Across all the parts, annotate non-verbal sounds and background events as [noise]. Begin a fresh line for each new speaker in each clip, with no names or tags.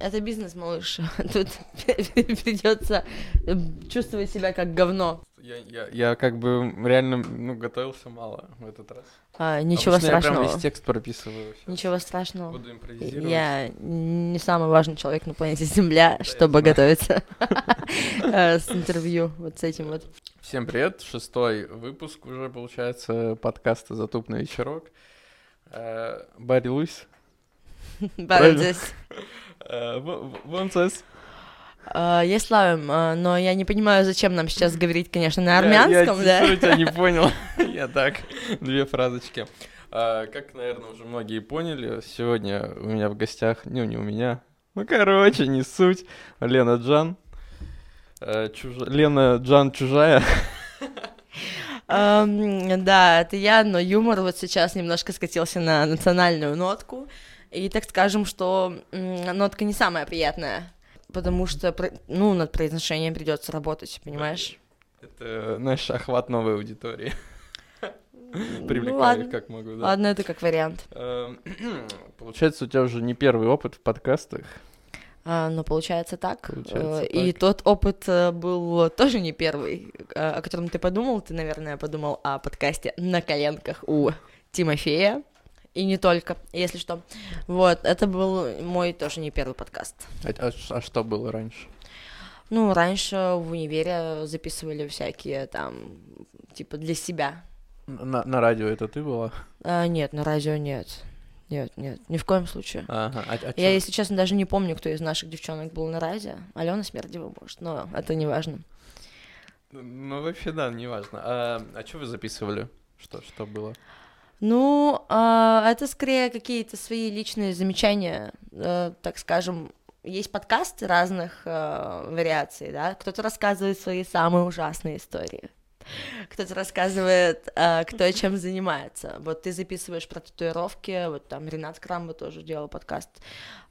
это бизнес, малыш. [laughs] Тут [laughs] придется чувствовать себя как говно.
Я, я, я как бы реально ну, готовился мало в этот раз.
А, ничего
Обычно
страшного.
Я прям весь текст прописываю. Сейчас
Ничего страшного.
Буду импровизировать.
Я не самый важный человек на планете Земля, чтобы
знаю.
готовиться [laughs] э, с интервью вот с этим вот.
Всем привет, шестой выпуск уже получается подкаста «Затупный вечерок». Э, Барри Луис. Правильно.
Правда,
Э, в- Вон здесь.
А, Я славим, а, но я не понимаю, зачем нам сейчас говорить, конечно, на армянском, да?
Я не понял. [laughs] [laughs] Я так, две фразочки. Как, наверное, уже многие поняли, сегодня у меня в гостях, ну, не у меня, ну, короче, не суть, Лена Джан. Э, Лена Джан чужая.
Ам, [laughs] Да, это я, но юмор вот сейчас немножко скатился на национальную нотку. И так скажем, что нотка не самая приятная, потому что, ну, над произношением придется работать, понимаешь?
Это, знаешь, охват новой аудитории.
Ну,
Привлекаю
ладно.
их как могу, да.
Ладно, это как вариант.
Эм, [clears throat] Получается, у тебя уже не первый опыт в подкастах.
А, но получается так.
Получается
Э, И
так.
тот опыт э, был тоже не первый, э, о котором ты подумал. Ты, наверное, подумал о подкасте «На коленках» у Тимофея. И не только, если что. Вот, это был мой тоже не первый подкаст.
А, а а что было раньше?
Ну, раньше в универе записывали всякие там, типа для себя.
На, на радио это ты была?
А, нет, на радио нет. Нет, нет, ни в коем случае.
Ага. А, а
Я, если честно, даже не помню, кто из наших девчонок был на радио. Алена Смердева, может, но это не важно.
Ну, вообще, да, неважно. А, а что вы записывали? Что, что было?
Ну, а, это скорее какие-то свои личные замечания, э, так скажем. Есть подкасты разных э, вариаций, да. Кто-то рассказывает свои самые ужасные истории. Кто-то рассказывает, э, кто чем занимается. Вот ты записываешь про татуировки, вот там Ренат Крамба тоже делал подкаст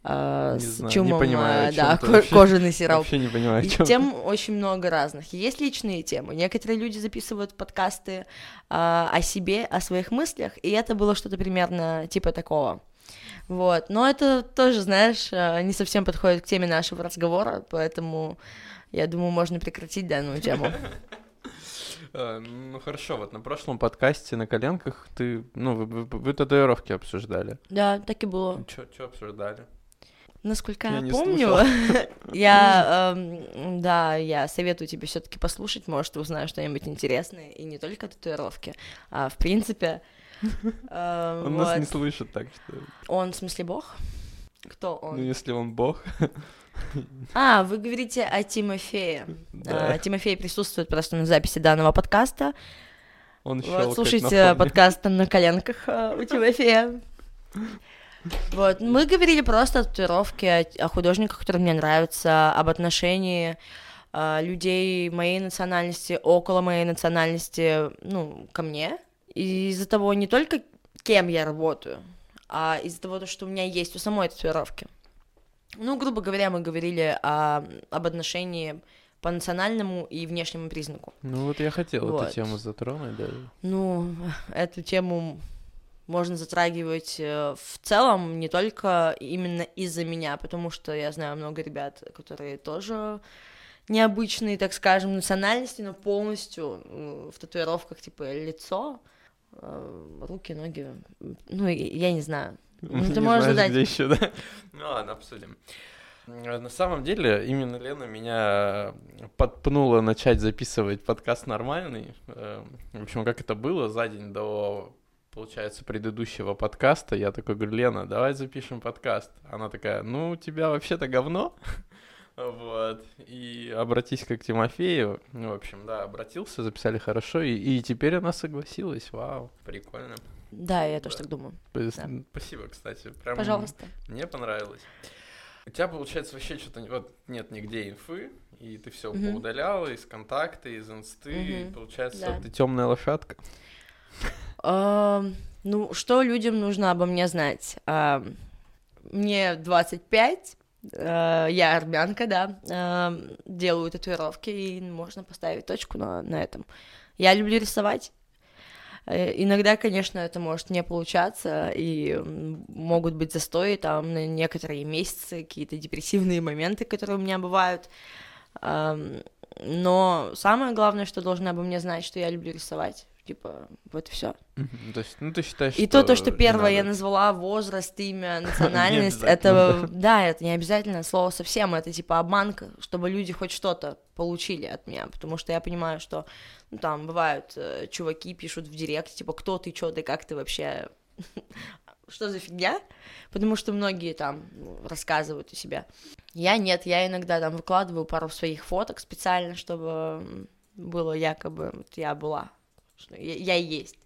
э,
Не
с
знаю, не
чумом,
понимаю, о
э, да, ко-
вообще.
кожаный сироп.
Вообще не понимаю,
И тем очень много разных. Есть личные темы. Некоторые люди записывают подкасты а, о себе, о своих мыслях, и это было что-то примерно типа такого. Вот. Но это тоже, знаешь, а, не совсем подходит к теме нашего разговора, поэтому я думаю, можно прекратить данную тему. [laughs]
А, ну, хорошо, вот на прошлом подкасте на коленках ты, ну, вы, вы- вы татуировки обсуждали.
Да, так и было.
Что обсуждали?
Насколько
Я
я,
не
помню, [laughs] я, эм, да, я советую тебе все-таки послушать, может, ты узнаешь что-нибудь интересное, и не только татуировки, а в принципе. [laughs] э,
Он нас не
вот.
слышит, так что...
Он, в смысле, бог? Кто
Ну,
он?
если он бог, [laughs]
А, вы говорите о Тимофее.
да,
А, Тимофей присутствует просто на записи данного подкаста.
он
Вот, слушайте подкаст там на коленках э, у Тимофея. Вот, мы говорили просто о татуировке, о, о художниках, которые мне нравятся, об отношении э, людей моей национальности, около моей национальности, ну, ко мне. И из-за того не только кем я работаю, а из-за того, что у меня есть у самой татуировки. Ну, грубо говоря, мы говорили о, об отношении по национальному и внешнему признаку.
Ну, вот я хотел
Вот.
эту тему затронуть, да.
Ну, эту тему можно затрагивать э, в целом не только именно из-за меня, потому что я знаю много ребят, которые тоже необычные, так скажем, национальности, но полностью э, в татуировках типа лицо, э, руки, ноги, ну, я не знаю. Ну, [laughs] ты можешь
знаешь,
задать.
где еще, да? Ну ладно, обсудим. Э, На самом деле, именно Лена меня подпнула начать записывать подкаст нормальный. Э, В общем, как это было за день до, получается, предыдущего подкаста, я такой говорю, Лена, давай запишем подкаст. Она такая, ну, у тебя вообще-то говно. [laughs] Вот. И обратись как к Тимофею. Ну, в общем, да, обратился, записали хорошо. И, и теперь она согласилась. Вау, прикольно.
Да, я тоже
Да.
так думаю. Да.
Спасибо, кстати. Прям
Пожалуйста.
мне понравилось. У тебя, получается, вообще что-то... Вот нет нигде инфы, и ты все
Мгм.
поудаляла из контакта, из инсты. и
Мгм.
Получается,
Да.
ты темная лошадка.
Ну, что людям нужно обо мне знать? Мне 25, э, я армянка, да, делаю татуировки, и можно поставить точку на, на этом. Я люблю рисовать. Э, иногда, конечно, это может не получаться, и могут быть застои там на некоторые месяцы, какие-то депрессивные моменты, которые у меня бывают. Но самое главное, что должна обо мне знать, что я люблю рисовать. Типа, вот и все.
То есть, ну ты считаешь,
И то, то, что первое я назвала возраст, имя, [laughs] национальность, это да, это не обязательно слово совсем, это типа обманка, чтобы люди хоть что-то получили от меня, потому что я понимаю, что ну, там бывают э, чуваки пишут в директ, типа, кто ты, чё ты, как ты вообще, [laughs] что за фигня, потому что многие там рассказывают о себе. Я нет, я иногда там выкладываю пару своих фоток специально, чтобы было якобы, вот я была я, я есть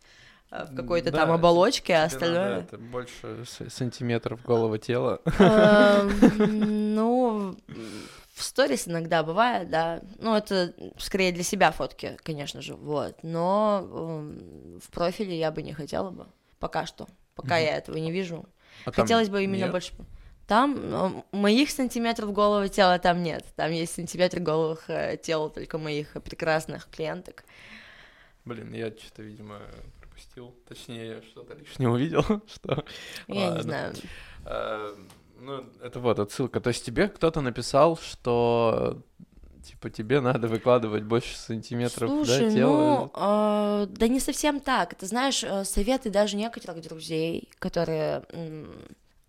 э, в какой-то да, там оболочке, а остальное...
Надо, это больше сантиметров голого тела.
Эм, [laughs] ну, в сторис иногда бывает, да. Ну, это скорее для себя фотки, конечно же, вот. Но эм, в профиле я бы не хотела бы. Пока что. Пока я этого не вижу. А Хотелось бы именно больше... Там ну, моих сантиметров голого тела там нет. Там есть сантиметр головых э, тел только моих прекрасных клиенток.
Блин, я что-то, видимо, пропустил. Точнее, я что-то лишнее увидел, [laughs] что...
Я Ладно. не знаю.
Ну, это вот отсылка. То есть тебе кто-то написал, что типа тебе надо выкладывать больше сантиметров,
Слушай,
да, тела?
ну, э, да не совсем так. Ты знаешь, э, советы даже некоторых друзей, которые м-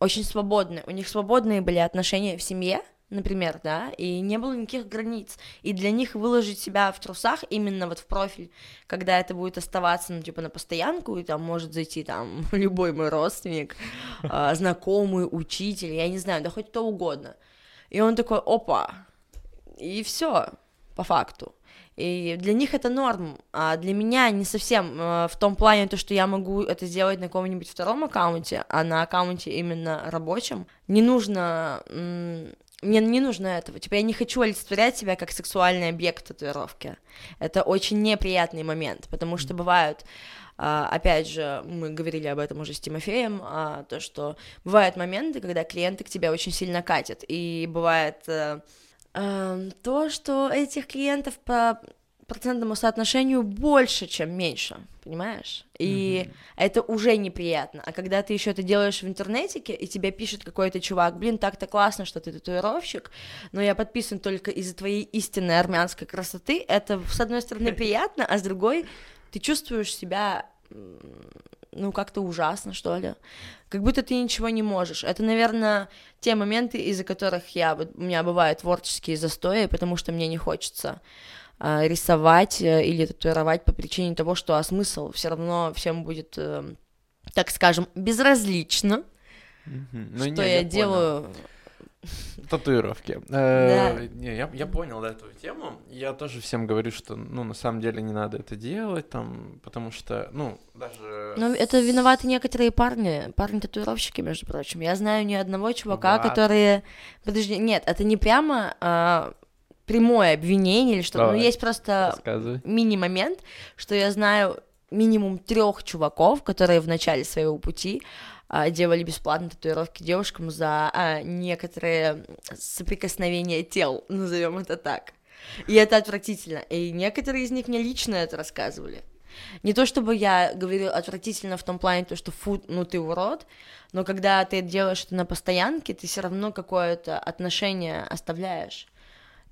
очень свободны, у них свободные были отношения в семье, например, да, и не было никаких границ. И для них выложить себя в трусах именно вот в профиль, когда это будет оставаться, ну, типа, на постоянку, и там может зайти там [laughs] любой мой родственник, а, знакомый, учитель, я не знаю, да хоть кто угодно. И он такой, опа, и все, по факту. И для них это норм, а для меня не совсем э, в том плане, то, что я могу это сделать на каком-нибудь втором аккаунте, а на аккаунте именно рабочем. Не нужно мне не нужно этого. Типа, я не хочу олицетворять себя как сексуальный объект татуировки. Это очень неприятный момент, потому что бывают, а, опять же, мы говорили об этом уже с Тимофеем, а, то, что бывают моменты, когда клиенты к тебе очень сильно катят, и бывает э, э, то, что этих клиентов по процентному соотношению больше, чем меньше, понимаешь? И mm-hmm. это уже неприятно. А когда ты еще это делаешь в интернете, и тебе пишет какой-то чувак, блин, так-то классно, что ты татуировщик, но я подписан только из-за твоей истинной армянской красоты, это, с одной стороны, [laughs] приятно, а с другой ты чувствуешь себя ну, как-то ужасно, что ли. Как будто ты ничего не можешь. Это, наверное, те моменты, из-за которых я, у меня бывают творческие застои, потому что мне не хочется рисовать э, или татуировать по причине того, что а смысл все равно всем будет, э, так скажем, безразлично, mm-hmm. что не, я, я делаю.
Татуировки. Э, да. Не, я, я понял да, эту тему. Я тоже всем говорю, что, ну, на самом деле не надо это делать, там, потому что, ну, даже...
Ну, это виноваты некоторые парни, парни-татуировщики, между прочим. Я знаю ни одного чувака, вот. которые... Подожди, нет, это не прямо а, прямое обвинение или что-то. Ну, есть просто мини-момент, что я знаю минимум трех чуваков, которые в начале своего пути а, делали бесплатно татуировки девушкам за а, некоторые соприкосновения тел, назовем это так. И это отвратительно. И некоторые из них мне лично это рассказывали. Не то чтобы я говорю отвратительно в том плане, то, что фу, ну ты урод, но когда ты делаешь это на постоянке, ты все равно какое-то отношение оставляешь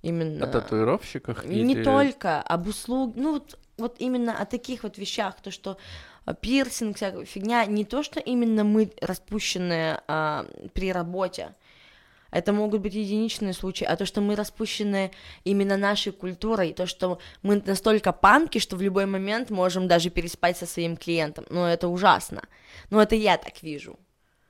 именно...
О татуировщиках?
Не или... только, об услуг... Ну, вот, вот именно о таких вот вещах, то, что а, пирсинг, всякая фигня, не то, что именно мы распущенные а, при работе, это могут быть единичные случаи, а то, что мы распущены именно нашей культурой, то, что мы настолько панки, что в любой момент можем даже переспать со своим клиентом, ну, это ужасно, ну, это я так вижу.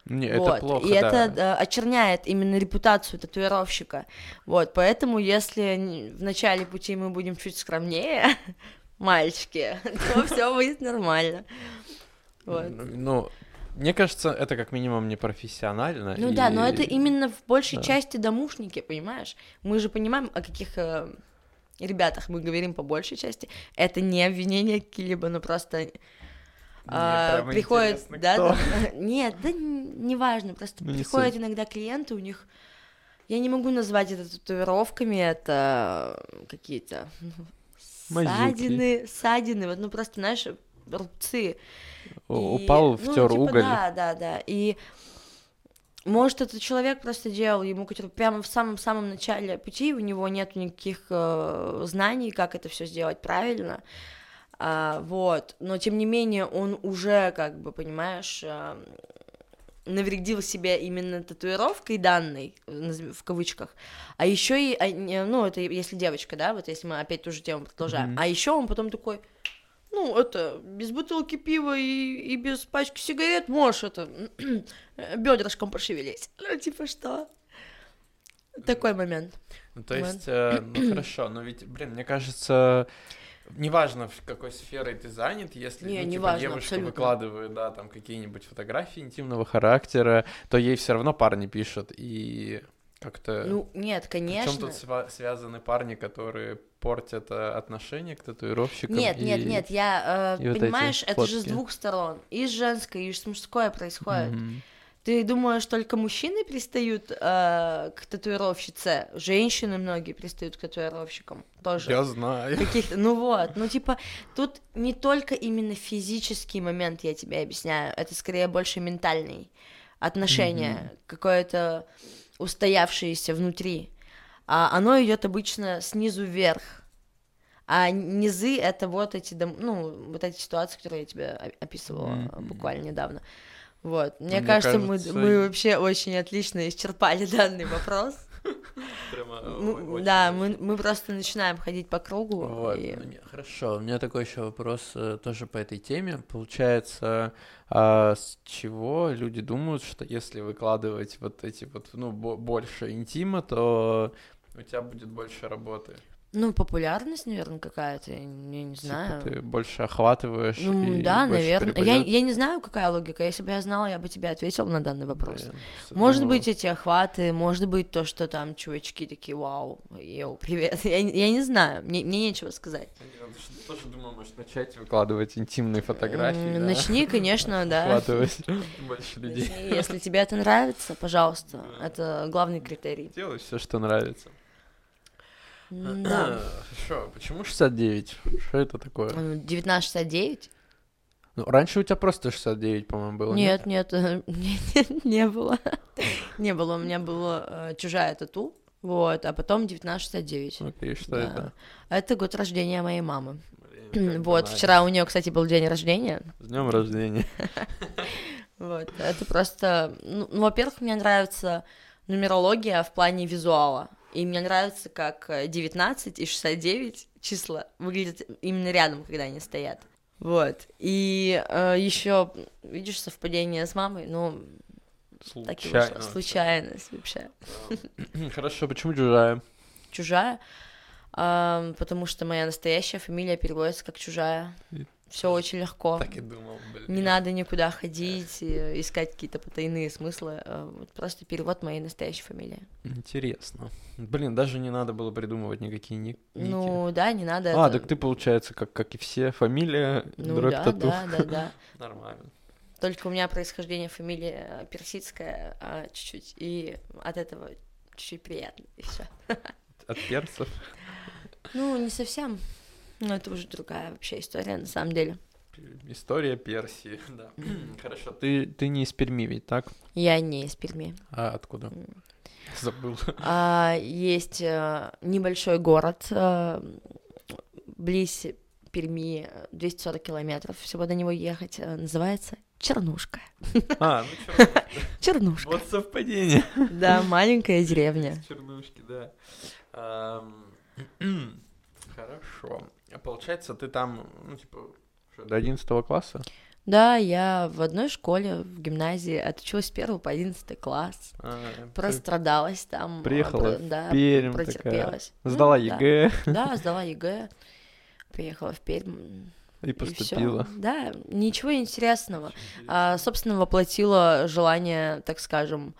Не, вот. это плохо,
И
да.
это да, очерняет именно репутацию татуировщика. Вот, поэтому если в начале пути мы будем чуть скромнее, [laughs] мальчики, [laughs] то все будет нормально. Вот.
Ну, мне кажется, это как минимум не профессионально.
Ну и... да, но это именно в большей да. части домушники, понимаешь? Мы же понимаем, о каких э, ребятах мы говорим по большей части. Это не обвинение какие-либо, но просто а, приходит, да, да, [laughs] нет, да, неважно, просто ну, приходят иногда клиенты, у них, я не могу назвать это татуировками, это какие-то ссадины, ссадины, вот, ну просто, знаешь, рубцы.
У-
И,
Упал,
ну,
втер
типа,
уголь.
Да, да, да. И может, этот человек просто делал ему который прямо в самом-самом начале пути, у него нет никаких э, знаний, как это все сделать правильно. А, вот. Но тем не менее, он уже, как бы, понимаешь, а, навредил себя именно татуировкой данной, э, в кавычках. А еще и, а, ну, это если девочка, да, вот если мы опять ту же тему продолжаем.
Мгм.
А еще он потом такой, ну, это, без бутылки пива и, и без пачки сигарет можешь это, [clears throat] бедрышком пошевелить. Ну, типа что? Такой момент.
Ну, то есть, э, ну [clears throat] хорошо, но ведь, блин, мне кажется, неважно, в какой сферой ты занят, если
Не,
ну, типа,
неважно,
девушка
абсолютно.
выкладывает, да, там какие-нибудь фотографии интимного характера, то ей все равно парни пишут, и как-то...
Ну, нет,
Причем
конечно.
тут сва- связаны парни, которые портят э, отношение к татуировщикам?
Нет, нет,
и-
нет, я, э,
и вот
понимаешь, это же с двух сторон. И с женской, и с мужской происходит.
Мгм.
Ты думаешь, только мужчины пристают э, к татуировщице? Женщины многие пристают к татуировщикам тоже.
Я знаю.
Каких-то, ну вот, ну [laughs] типа, тут не только именно физический момент, я тебе объясняю, это скорее больше ментальный отношение, какое-то устоявшееся внутри. А оно идет обычно снизу вверх. А низы это вот эти, ну, вот эти ситуации, которые я тебе описывала
Мгм.
буквально недавно. Вот. Мне,
Мне
кажется, мы,
кажется,
мы вообще очень отлично исчерпали [laughs] данный вопрос.
Прямо очень
да, мы, мы просто начинаем ходить по кругу.
Вот,
и-
хорошо. У меня такой еще вопрос э, тоже по этой теме. Получается, а с чего люди думают, что если выкладывать вот эти вот, ну, бо- больше интима, то у тебя будет больше работы?
Ну, популярность, наверное, какая-то, я не,
Типа
знаю.
ты больше охватываешь
Ну,
и
да, наверное. Я, я не знаю, какая логика. Если бы я знала, я бы тебе ответила на данный вопрос.
Блин,
Может
думаю,
быть, эти охваты, может быть, то, что там чувачки такие, вау, йоу, привет. [laughs] Я, не- я не знаю, мне, мне нечего сказать.
Я тоже думаю, может начать выкладывать интимные фотографии,
М,
да?
Начни, конечно, [laughs] да.
Охватывать [laughs] больше людей.
Начни. Если тебе это нравится, пожалуйста. Это главный критерий.
Делай все, что нравится.
Да.
Хорошо, почему 69? Что это такое?
М, 1969?
Ну, раньше у тебя просто 69, по-моему, было.
Нет, нет, э, [laughs] нет, нет, не было. Не было, у меня была э, чужая тату, вот, а потом 1969.
Смотри, что
Да.
это.
Это год рождения моей мамы.
Блин, [clears throat]
Вот, вчера у нее, кстати, был день рождения.
С днем рождения. [laughs]
Вот, это просто, ну, во-первых, мне нравится нумерология в плане визуала. И мне нравится, как э, 19 и 69 числа выглядят именно рядом, когда они стоят. Вот. И еще, видишь, совпадение с мамой, ну.
Случайно.
Случайность вообще. [clears throat]
Хорошо, почему чужая?
Чужая, ам, потому что моя настоящая фамилия переводится как чужая. Все очень легко.
Так и думал, блин.
Не надо никуда ходить, и искать какие-то потайные смыслы. вот Просто перевод моей настоящей фамилии.
Интересно. Блин, даже не надо было придумывать никакие ник- ники.
Ну да, не надо.
а,
это-
так ты, получается, как, как и все, фамилия,
Ну
дробь
да,
тату.
да, да, да. [laughs]
Нормально.
Только у меня происхождение фамилии э, персидское а, чуть-чуть, и от этого чуть-чуть приятно, и все.
От перцев.
Ну, не совсем. Но это уже другая вообще история, на самом деле.
История Персии, [laughs] да. Хорошо, ты, ты не из Перми ведь, так?
Я не из Перми.
А откуда? [laughs] Забыл.
А, есть э, небольшой город э, близ Перми, э, 240 километров, всего до него ехать, э, называется Чернушка.
А, ну [laughs] чё,
Чернушка.
вот совпадение.
Да, маленькая деревня.
Чернушки, да. [clears throat] Хорошо. А Получается, ты там, ну, типа, что, до 11 класса?
Да, я в одной школе, в гимназии, отучилась с 1 по 11 класс.
А,
Прострадалась там.
Приехала
про- да,
Пермь
протерпелась. Ну,
Сдала
да.
ЕГЭ
Да, сдала ЕГЭ. Приехала в Пермь.
и
и всё.
поступила.
Да, ничего интересного. А, собственно, воплотила желание, так скажем,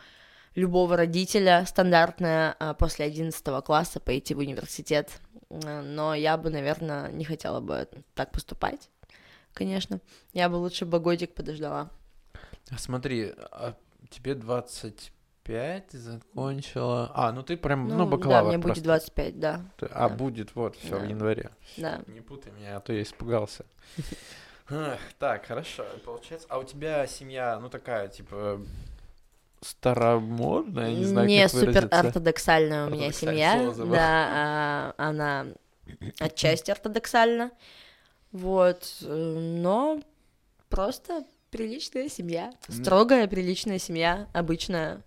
любого родителя стандартное а, после 11 класса пойти в университет. Но я бы, наверное, не хотела бы так поступать, конечно. Я бы лучше бы годик подождала.
А Смотри, а тебе 25 закончила. А, ну ты прям, ну,
да,
бакалавр
мне будет
просто.
25, да,
А,
да.
будет, вот, все, в
Да.
январе.
да.
Не путай меня, а то я испугался. [laughs] Так, хорошо, получается. А у тебя семья, ну такая, типа, старомодная, я не знаю,
Не
как
супер ортодоксальная у меня семья, да, а, она отчасти ортодоксальна, вот, э, но просто приличная семья, строгая приличная семья, обычная.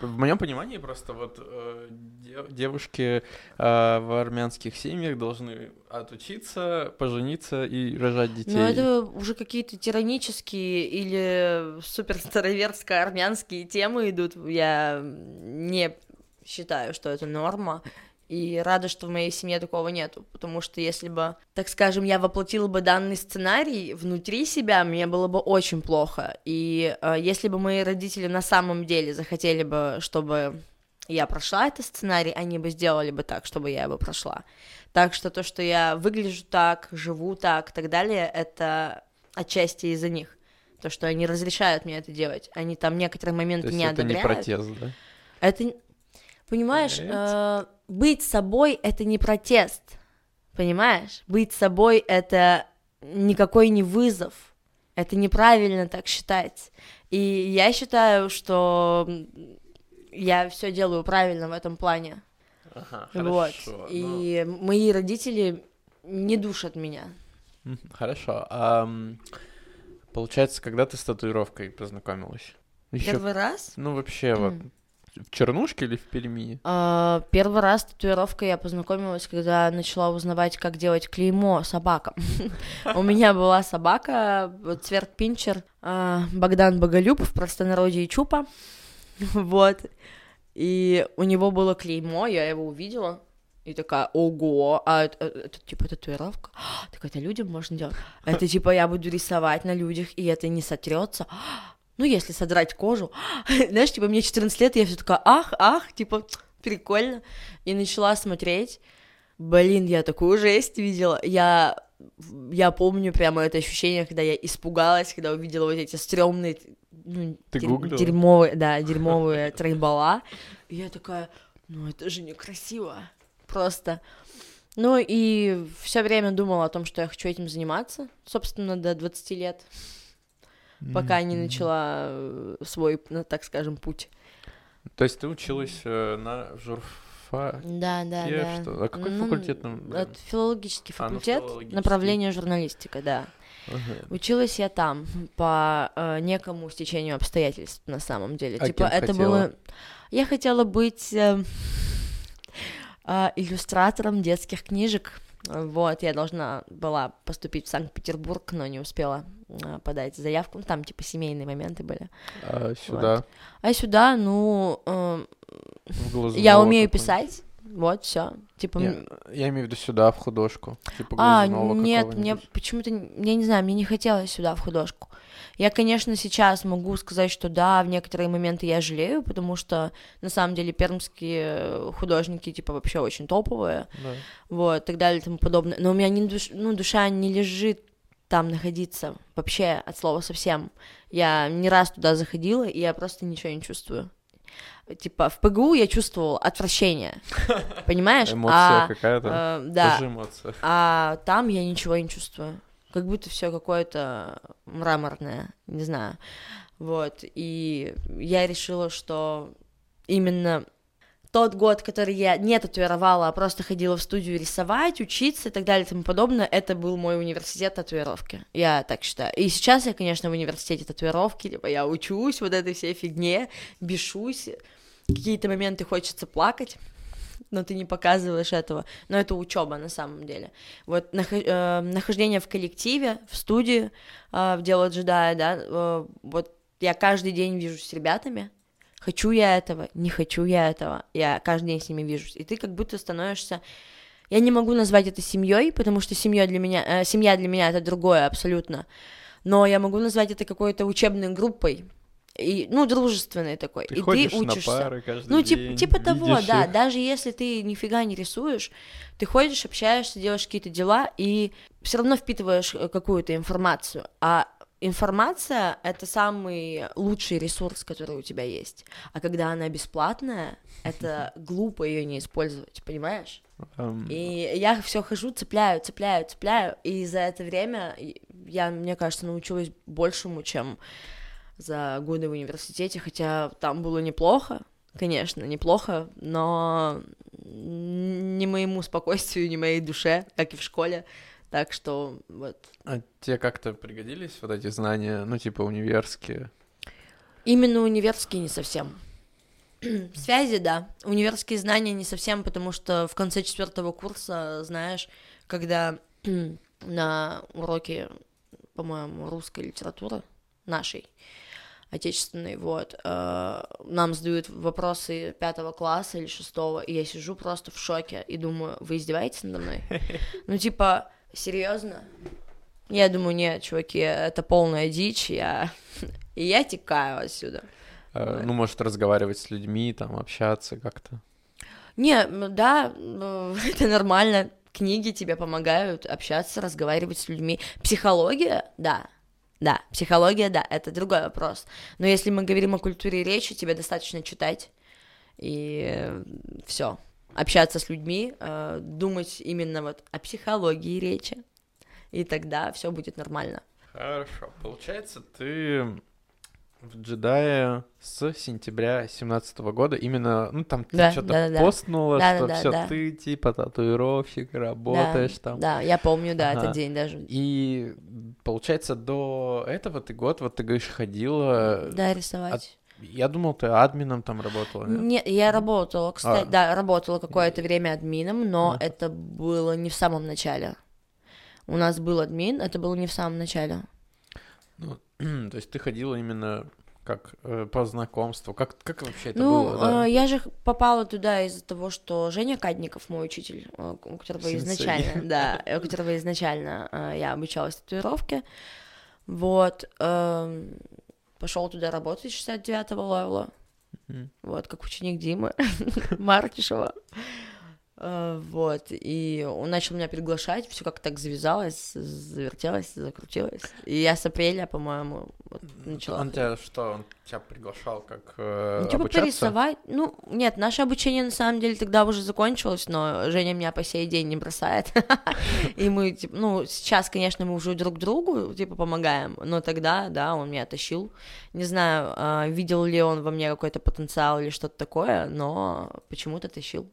В моем понимании просто вот э, де- девушки э, в армянских семьях должны отучиться, пожениться и рожать детей.
Но это уже какие-то тиранические или супер староверско-армянские темы идут. Я не считаю, что это норма. И рада, что в моей семье такого нету, потому что если бы, так скажем, я воплотила бы данный сценарий внутри себя, мне было бы очень плохо. И э, если бы мои родители на самом деле захотели бы, чтобы я прошла этот сценарий, они бы сделали бы так, чтобы я его прошла. Так что то, что я выгляжу так, живу так и так далее, это отчасти из-за них. То, что они разрешают мне это делать. Они там некоторые моменты
То есть
не
это не
одобряют.
протест, да?
Это, понимаешь, э, быть собой — это не протест, понимаешь? Быть собой — это никакой не вызов, это неправильно так считать. И я считаю, что я все делаю правильно в этом плане.
Ага,
вот.
хорошо. ну,
И мои родители не душат меня.
Хорошо. А, получается, когда ты с татуировкой познакомилась? Еще,
Первый раз?
ну вообще вот
М.
в Чернушке или в Перми?
А, Первый раз с татуировкой я познакомилась, когда начала узнавать, как делать клеймо собакам. [laughs] У меня была собака, цвет пинчер, а, Богдан Боголюб, в простонародье Чупа, вот, и у него было клеймо, я его увидела, и такая, ого, а это, это типа татуировка? Так это людям можно делать? Это типа я буду рисовать на людях, и это не сотрется? Ну, если содрать кожу. [gasps] Знаешь, типа мне 14 лет, и я все такая, ах, ах, типа, [tsk] прикольно. И начала смотреть. Блин, я такую жесть видела. Я, я помню прямо это ощущение, когда я испугалась, когда увидела вот эти стрёмные, ну,
Ты гуглила?
дерьмовые, да, [laughs] дерьмовые трейбала. И я такая, ну это же некрасиво. Просто. Ну и все время думала о том, что я хочу этим заниматься, собственно, до 20 лет, пока не начала э, свой, ну, так скажем, путь.
То есть ты училась э, на журфаке,
Да, да, да.
что? А какой
Ну,
факультет там?
Это филологический
А, ну,
факультет,
филологический.
направление журналистика, да.
Ага.
Училась я там по э, некому стечению обстоятельств на самом деле.
А
типа
кем
это
хотела?
было. Я хотела быть э, э, иллюстратором детских книжек. Вот, я должна была поступить в Санкт-Петербург, но не успела э, подать заявку. Ну, Там типа семейные моменты были.
А сюда,
А сюда, ну, э, я умею писать. Вот, все. Типа,
Я, я имею в виду сюда, в художку. Типа
А, нет, мне почему-то, я не знаю, мне не хотелось сюда в художку. Я, конечно, сейчас могу сказать, что да, в некоторые моменты я жалею, потому что на самом деле пермские художники, типа, вообще очень топовые,
Да.
вот, и так далее и тому подобное. Но у меня не душ... ну, душа не лежит там находиться, вообще, от слова совсем. Я не раз туда заходила, и я просто ничего не чувствую. Типа, в ПГУ я чувствовала отвращение, [laughs] понимаешь?
Эмоция
А,
какая-то.
э, да,
Тоже эмоция.
а там я ничего не чувствую. Как будто все какое-то мраморное, не знаю. Вот. И я решила, что именно тот год, который я не татуировала, а просто ходила в студию рисовать, учиться и так далее и тому подобное, это был мой университет татуировки. Я так считаю. И сейчас я, конечно, в университете татуировки, типа я учусь вот этой всей фигне, бешусь, какие-то моменты хочется плакать, но ты не показываешь этого. Но это учеба на самом деле. Вот нах- э, нахождение в коллективе, в студии, э, в дело джедая, да, э, вот я каждый день вижусь с ребятами, хочу я этого, не хочу я этого, я каждый день с ними вижусь, и ты как будто становишься я не могу назвать это семьей, потому что семья для меня, э, семья для меня это другое абсолютно. Но я могу назвать это какой-то учебной группой, и, ну, дружественной такой.
Ты
и
ходишь
ты учишься.
на пары каждый
Ну,
день,
типа, того, да.
их.
Даже если ты нифига не рисуешь, ты ходишь, общаешься, делаешь какие-то дела, и все равно впитываешь э, какую-то информацию. А информация — это самый лучший ресурс, который у тебя есть. А когда она бесплатная, [laughs] это глупо ее не использовать, понимаешь?
Эм,
И я все хожу, цепляю, цепляю, цепляю, и за это время я, мне кажется, научилась большему, чем за годы в университете, хотя там было неплохо, конечно, неплохо, но не моему спокойствию, не моей душе, как и в школе. Так что вот.
А тебе как-то пригодились вот эти знания, ну, типа универские?
Именно универские не совсем. Связи, да. Универские знания не совсем, потому что в конце четвертого курса, знаешь, когда [clears throat] на уроке, по-моему, русской литературы нашей, отечественной, вот, э, нам задают вопросы пятого класса или шестого, и я сижу просто в шоке и думаю, вы издеваетесь надо мной? [laughs] Ну, типа, серьезно? Я думаю, нет, чуваки, это полная дичь, я... и [laughs] я текаю отсюда.
Э, ну, может, разговаривать с людьми, там, общаться как-то.
Не, да, [laughs] это нормально. Книги тебе помогают общаться, разговаривать с людьми. Психология, да, да, психология, да, это другой вопрос. Но если мы говорим о культуре речи, тебе достаточно читать и все, общаться с людьми, э, думать именно вот о психологии речи, и тогда все будет нормально.
Хорошо, получается, ты в джедае с сентября 17 года. Именно, ну, там ты
Да,
что-то
да, да.
постнула,
Да,
что
да,
все
да.
ты типа татуировщик, работаешь
да,
там.
Да, я помню, да,
Ага.
этот день даже.
И получается, до этого ты год, вот ты говоришь, ходила.
Да, рисовать.
Я думал, ты админом там работала. нет?
Нет, я работала, кстати,
А.
да, работала какое-то время админом, но
Ага.
это было не в самом начале. У нас был админ, это было не в самом начале.
Ну, то есть ты ходила именно как э, по знакомству. Как, как вообще это
ну,
было? да?
э, я же попала туда из-за того, что Женя Кадников, мой учитель, э, у которого
Сенсей.
изначально, [laughs] да, у которого изначально э, я обучалась татуировке, вот, пошел туда работать 69-го левела,
Мгм.
вот, как ученик Димы [laughs] Маркишева. Э, Вот, и он начал меня приглашать, все как так завязалось, завертелось, закрутилось. И я с апреля, по-моему, вот начала.
Он тебя что, он тебя приглашал как э,
Ну, типа
обучаться?
порисовать. Ну, нет, наше обучение на самом деле тогда уже закончилось, но Женя меня по сей день не бросает. [laughs] И мы, типа, ну, сейчас, конечно, мы уже друг другу, типа, помогаем, но тогда, да, он меня тащил. Не знаю, а, видел ли он во мне какой-то потенциал или что-то такое, но почему-то тащил.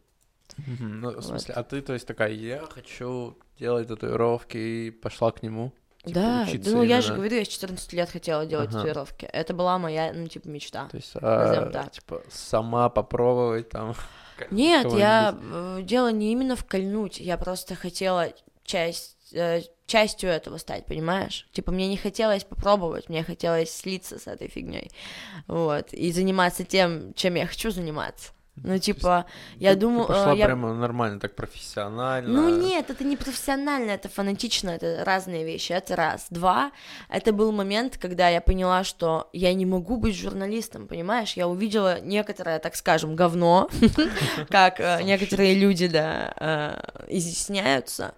Ну, в смысле, а ты, то есть, такая, я хочу делать татуировки, и пошла к нему? типа,
Да, да, ну я же говорю, я с 14 лет хотела делать
Ага.
татуировки. Это была моя, ну, типа, мечта.
То есть, а,
так.
типа, сама попробовать там? [laughs]
Нет, я э, дело не именно вкольнуть, я просто хотела часть э, частью этого стать, понимаешь? Типа мне не хотелось попробовать, мне хотелось слиться с этой фигней, вот и заниматься тем, чем я хочу заниматься. Ну типа я
Ты- ты
думаю,
пошла
э, я
прямо нормально, так профессионально.
ну нет, это не профессионально, это фанатично, это разные вещи, это раз. Два, это был момент, когда я поняла, что я не могу быть журналистом, понимаешь? Я увидела некоторое, так скажем, говно, [laughs] как э, некоторые люди, да, э, изъясняются,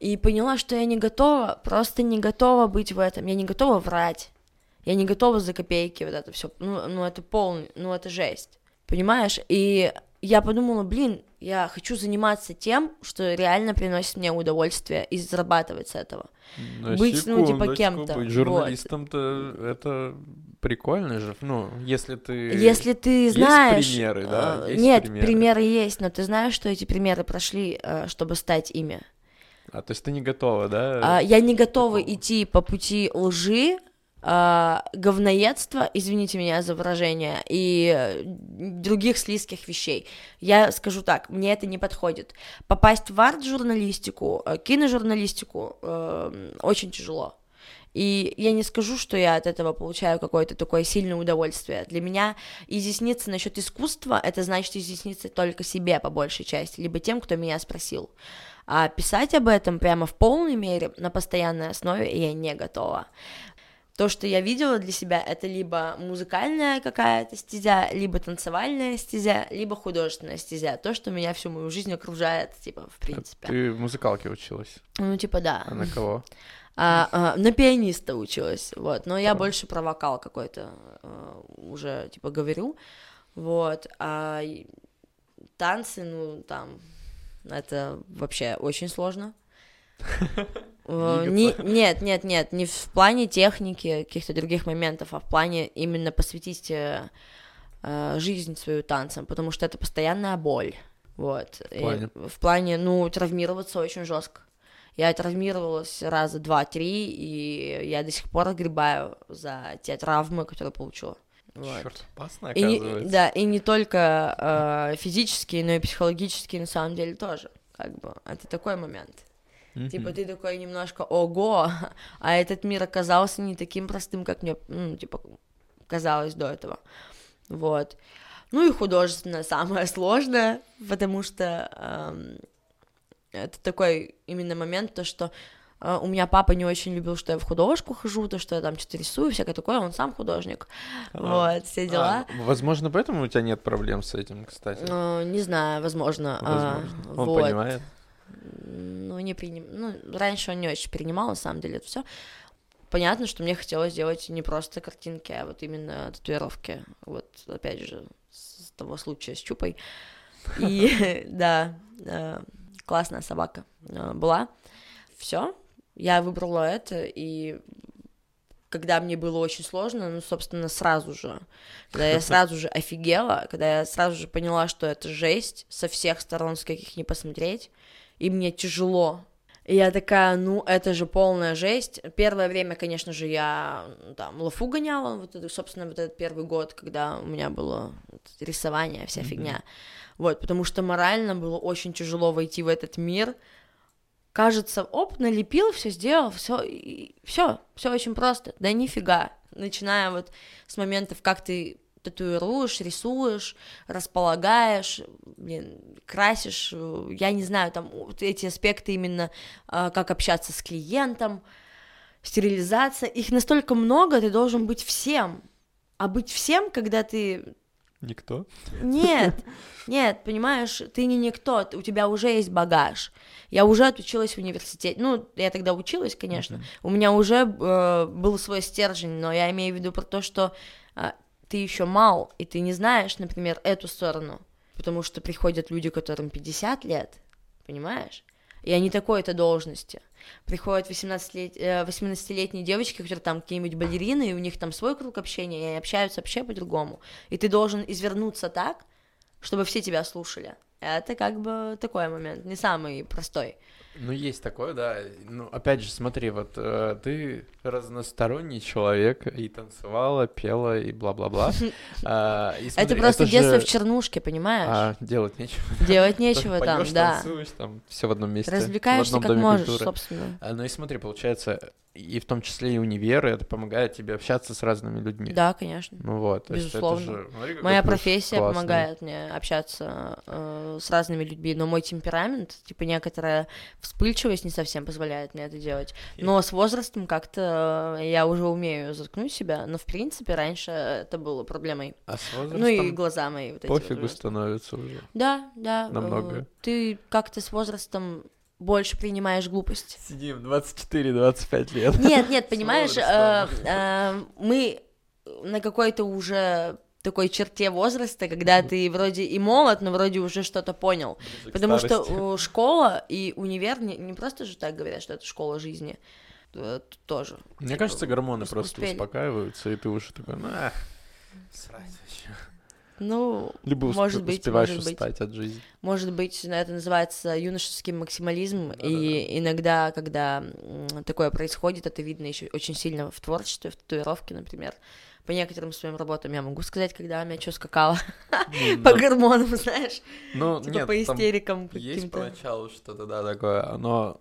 и поняла, что я не готова, просто не готова быть в этом, я не готова врать, я не готова за копейки вот это все, ну, ну это полный, ну это жесть, понимаешь? И я подумала, блин, я хочу заниматься тем, что реально приносит мне удовольствие и зарабатывать с этого.
На
быть, ну, типа,
секундочку,
кем-то,
Быть
вот.
журналистом-то это прикольно же. Ну, если ты...
Если ты
есть
знаешь...
примеры, да?
э,
Есть
Нет,
примеры?
примеры есть, но ты знаешь, что эти примеры прошли, э, чтобы стать ими.
А, то есть ты не готова, да?
А, Я не готова
такого.
идти по пути лжи, а, говноедства, извините меня за выражение, и э, других слизких вещей. Я скажу так, мне это не подходит. Попасть в арт-журналистику, э, киножурналистику э, очень тяжело. И я не скажу, что я от этого получаю какое-то такое сильное удовольствие. Для меня изъясниться насчет искусства, это значит изъясниться только себе по большей части, либо тем, кто меня спросил. А писать об этом прямо в полной мере, на постоянной основе, я не готова. То, что я видела для себя, это либо музыкальная какая-то стезя, либо танцевальная стезя, либо художественная стезя. То, что меня всю мою жизнь окружает, типа, в принципе.
Ты в музыкалке училась.
Ну, типа, да.
А на кого?
А, а, на пианиста училась, вот, но я больше про вокал какой-то а, уже, типа, говорю, вот, а танцы, ну, там, это вообще очень сложно, не, нет, нет, нет, не в плане техники, каких-то других моментов, а в плане именно посвятить э, э жизнь свою танцам, потому что это постоянная боль. Вот.
В плане?
И в плане, ну, травмироваться очень жестко. Я травмировалась раза два-три, и я до сих пор огребаю за те травмы, которые получила.
Вот. Черт, опасно,
и не, Да, и не только э, физические, но и психологические, на самом деле, тоже. Как бы, это такой момент. Mm-hmm. Типа, ты такой немножко, ого, [laughs] а этот мир оказался не таким простым, как мне, ну, типа, казалось до этого. Вот. Ну и художественно [laughs] самое сложное, потому что эм, это такой именно момент, то, что э, у меня папа не очень любил, что я в художку хожу, то, что я там что-то рисую, всякое такое, он сам художник, а, вот, все дела.
А, возможно, поэтому у тебя нет проблем с этим, кстати.
Ну, не знаю, возможно.
А, возможно. А, он вот. понимает?
Ну, не приним... Ну, раньше он не очень принимал, на самом деле, это все. Понятно, что мне хотелось сделать не просто картинки, а вот именно татуировки. Вот, опять же, с того случая с Чупой. И [laughs] да, э, классная собака э, была. Все, я выбрала это, и когда мне было очень сложно, ну, собственно, сразу же, когда я [laughs] сразу же офигела, когда я сразу же поняла, что это жесть со всех сторон, с каких не посмотреть, и мне тяжело. И я такая, ну, это же полная жесть. Первое время, конечно же, я там лафу гоняла, вот это, собственно, вот этот первый год, когда у меня было рисование, вся mm-hmm. фигня. Вот, потому что морально было очень тяжело войти в этот мир. Кажется, оп, налепил, все сделал, все, все, все очень просто. Да нифига. Начиная вот с моментов, как ты татуируешь, рисуешь, располагаешь, блин, красишь, я не знаю, там вот эти аспекты именно, а, как общаться с клиентом, стерилизация, их настолько много, ты должен быть всем, а быть всем, когда ты...
Никто?
Нет, [laughs] нет, понимаешь, ты не никто, у тебя уже есть багаж. Я уже отучилась в университете, ну, я тогда училась, конечно, uh-huh. у меня уже э, был свой стержень, но я имею в виду про то, что э, ты еще мал, и ты не знаешь, например, эту сторону, потому что приходят люди, которым 50 лет, понимаешь? И они такой-то должности. Приходят 18-лет... 18-летние э, девочки, которые там какие-нибудь балерины, и у них там свой круг общения, и они общаются вообще по-другому. И ты должен извернуться так, чтобы все тебя слушали. Это как бы такой момент, не самый простой.
Ну, есть такое, да. Ну, опять же, смотри, вот э, ты разносторонний человек, и танцевала, пела, и бла-бла-бла. [laughs]
А, это просто детство в чернушке, понимаешь? А,
делать нечего.
Делать [laughs] нечего там, да.
танцуешь, там, все в одном месте.
Развлекаешься как можешь, собственно.
А, ну и смотри, получается, и в том числе и универы, это помогает тебе общаться с разными людьми.
Да, конечно.
Ну вот,
безусловно. Же, смотри, Моя профессия классный. помогает мне общаться э, с разными людьми, но мой темперамент, типа некоторая вспыльчивость не совсем позволяет мне это делать. Но с возрастом как-то я уже умею заткнуть себя, но в принципе раньше это было проблемой.
А с возрастом?
Ну и глаза мои. Вот
пофигу
вот
становится уже.
Да, да.
Намного.
Ты как-то с возрастом больше принимаешь глупость.
Сидим 24-25 лет.
Нет, нет, [laughs] понимаешь, э, э, мы на какой-то уже такой черте возраста, когда ты вроде и молод, но вроде уже что-то понял. Ближе Потому что школа и универ не, не просто же так говорят, что это школа жизни. Тоже.
Мне типа, кажется, гормоны просто успокаиваются, и ты уже такой, ну, срать вообще.
Ну,
Либо
может быть,
успеваешь
может
устать
быть.
от жизни.
Может быть, это называется юношеский максимализм, да, и да, да. иногда, когда такое происходит, это видно еще очень сильно в творчестве, в татуировке, например. По некоторым своим работам я могу сказать, когда у меня что скакало [laughs] ну, по гормонам, знаешь,
ну,
типа по истерикам
Есть поначалу что-то, да, такое, но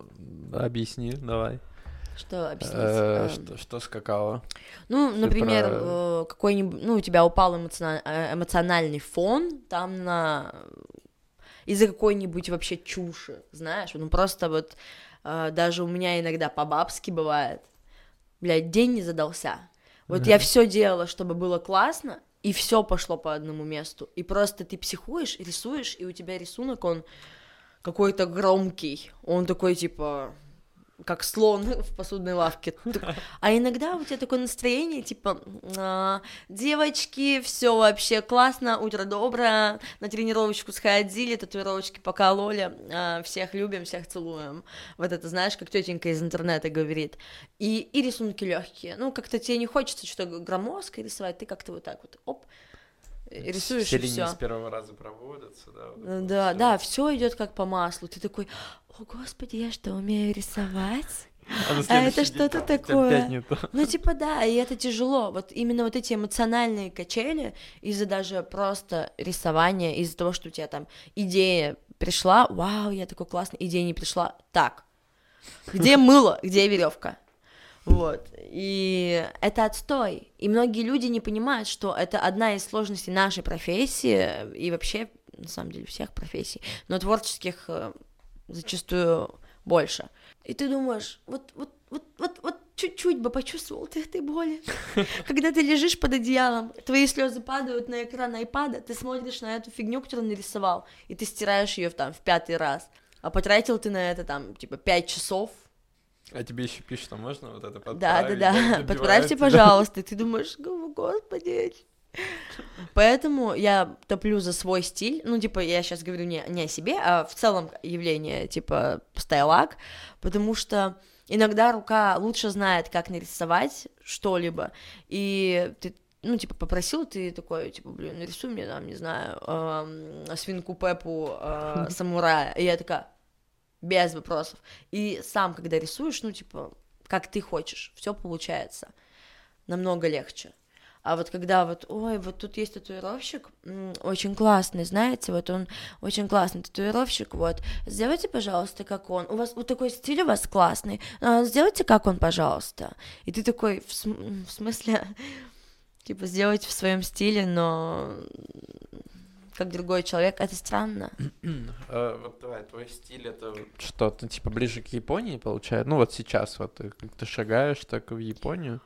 объясни, давай.
Что объяснить?
Э, что, что скакало?
Ну, например, э, какой-нибудь, ну, у тебя упал э, эмоциональный фон, там на из-за какой-нибудь вообще чуши, знаешь, ну просто вот даже у меня иногда по-бабски бывает, блядь, день не задался. Вот mm-hmm. я все делала, чтобы было классно, и все пошло по одному месту. И просто ты психуешь, рисуешь, и у тебя рисунок, он какой-то громкий. Он такой, типа, как слон [laughs] в посудной лавке. А иногда у тебя такое настроение, типа, а, девочки, все вообще классно, утро доброе, на тренировочку сходили, татуировочки покололи, а, всех любим, всех целуем. Вот это, знаешь, как тетенька из интернета говорит. И, и рисунки легкие. Ну, как-то тебе не хочется что-то громоздкое рисовать, ты как-то вот так вот, оп, рисуешь
Все
и
линии
все.
с первого раза проводятся, да. вот вот
Да,
всё.
да, все идет как по маслу. Ты такой, о господи, я что, умею рисовать?
А, на
это что-то такое. Ну, типа, да, и это тяжело. Вот именно вот эти эмоциональные качели из-за даже просто рисования, из-за того, что у тебя там идея пришла, вау, я такой классный, идея не пришла. Так, где [laughs] мыло, где веревка? Вот. И это отстой. И многие люди не понимают, что это одна из сложностей нашей профессии и вообще, на самом деле, всех профессий, но творческих э, зачастую больше. И ты думаешь, вот, вот, вот, вот, вот чуть-чуть бы почувствовал ты этой боли. [laughs] Когда ты лежишь под одеялом, твои слезы падают на экран айпада, ты смотришь на эту фигню, которую нарисовал, и ты стираешь ее там в пятый раз. А потратил ты на это там, типа, пять часов,
А тебе еще пишут, что можно вот это подправить?
да, да, да. Подправьте, пожалуйста. Ты [laughs] думаешь, «О, господи. Поэтому я топлю за свой стиль. Ну, типа, я сейчас говорю не, не о себе, а в целом явление, типа, стайлак. Потому что иногда рука лучше знает, как нарисовать что-либо. И ты ну, типа, попросил ты такой, типа, блин, нарисуй мне там, не знаю, эм, свинку Пеппу э, [laughs] самурая. И я такая, без вопросов. И сам, когда рисуешь, ну, типа, как ты хочешь, все получается намного легче. А вот когда вот, ой, вот тут есть татуировщик, очень классный, знаете, вот он очень классный татуировщик, вот, сделайте, пожалуйста, как он, у вас вот такой стиль у вас классный, а, сделайте как он, пожалуйста. И ты такой, в, см- в смысле, [laughs] типа, сделайте в своем стиле, но как другой человек, это странно. [clears throat]
А, вот давай, твой стиль это что-то типа ближе к Японии получается? Ну вот сейчас вот ты, как ты шагаешь так в Японию.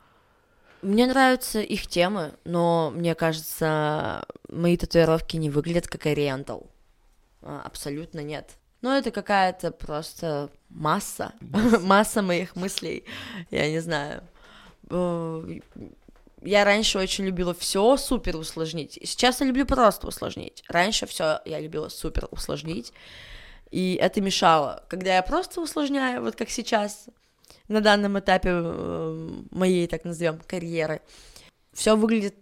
Мне нравятся их темы, но мне кажется, мои татуировки не выглядят как ориентал. А, Абсолютно нет. Ну, это какая-то просто масса, масса [laughs] моих мыслей, я не знаю. Я раньше очень любила все супер усложнить. Сейчас я люблю просто усложнить. Раньше все я любила супер усложнить. И это мешало. Когда я просто усложняю, вот как сейчас, на данном этапе э, моей, так назовем, карьеры, все выглядит,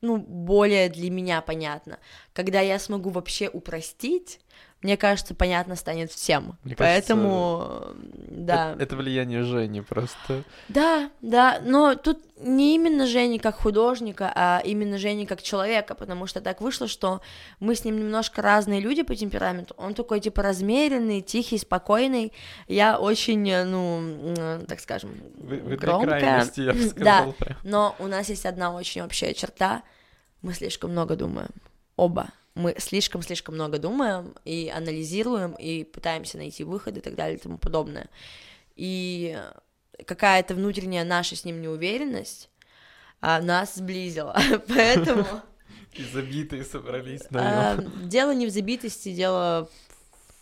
ну, более для меня понятно. Когда я смогу вообще упростить, мне кажется, понятно станет всем.
Мне
Поэтому, э, да.
Это, это влияние Жени просто.
Да, да, но тут не именно Жени как художника, а именно Жени как человека, потому что так вышло, что мы с ним немножко разные люди по темпераменту. Он такой, типа, размеренный, тихий, спокойный. Я очень, э, ну, так скажем,
Вы, вы
громкая.
я бы [laughs]
Да,
сказал. прям.
но у нас есть одна очень общая черта. Мы слишком много думаем. Оба. Мы слишком-слишком много думаем и анализируем, и пытаемся найти выход и так далее и тому подобное. И какая-то внутренняя наша с ним неуверенность а, нас сблизила. [laughs] Поэтому
И забитые собрались
а,
на нем.
дело не в забитости, дело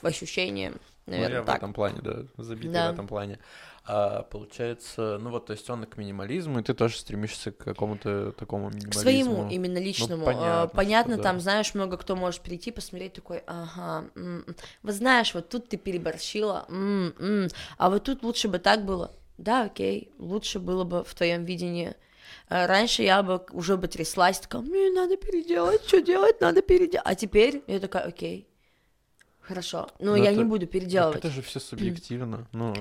в ощущении.
Ну, я
Наверное,
в
так.
этом плане, да, забитый
Да.
в этом плане. А, получается, ну вот, то есть он к минимализму, и ты тоже стремишься к какому-то такому
К
минимализму.
своему именно личному.
понятно,
Понятно,
что
понятно
да.
там, знаешь, много кто может прийти, посмотреть такой, ага, м, м. вот знаешь, вот тут ты переборщила, м, м, а вот тут лучше бы так было. Да, окей, лучше было бы в твоем видении. А Раньше я бы уже бы тряслась, такая, мне надо переделать, что делать, надо переделать. А теперь я такая, окей, хорошо, но
Ну,
я
это-
не буду переделывать.
это же все субъективно. Ну,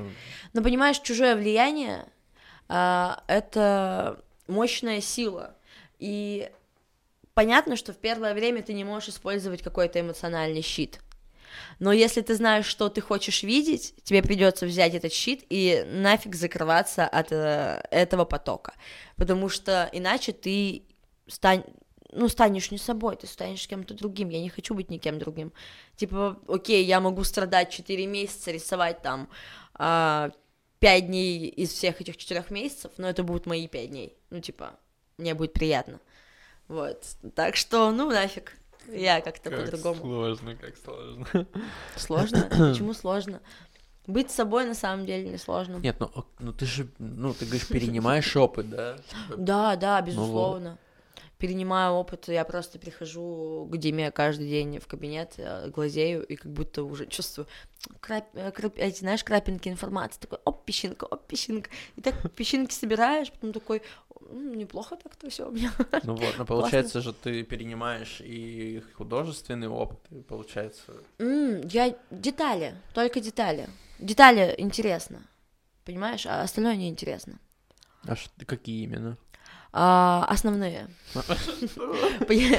Но понимаешь, чужое влияние а, это мощная сила. И понятно, что в первое время ты не можешь использовать какой-то эмоциональный щит. Но если ты знаешь, что ты хочешь видеть, тебе придется взять этот щит и нафиг закрываться от э, этого потока. Потому что иначе ты стань, ну, станешь не собой, ты станешь кем-то другим. Я не хочу быть никем другим. Типа, окей, я могу страдать 4 месяца, рисовать там а, 5 дней из всех этих 4 месяцев, но это будут мои 5 дней. Ну, типа, мне будет приятно. Вот. Так что, ну, нафиг. Я как-то
как
по-другому.
сложно, как сложно.
Сложно? [coughs] Почему сложно? Быть собой на самом деле несложно.
Нет, ну, ну ты же, ну ты говоришь, [laughs] перенимаешь опыт, да?
Да, да,
Ну
безусловно. Перенимаю опыт, я просто прихожу к Диме каждый день в кабинет, э, глазею и как будто уже чувствую крап- э, крап- эти, знаешь, крапинки информации, такой, оп, песчинка, оп, песчинка. И так песчинки собираешь, потом такой, «М, неплохо так-то все у меня.
Ну вот, [laughs] но получается же ты перенимаешь и художественный опыт, и получается...
М, я детали, только детали. Детали интересно, понимаешь, а остальное неинтересно.
А ш- какие именно?
А, основные.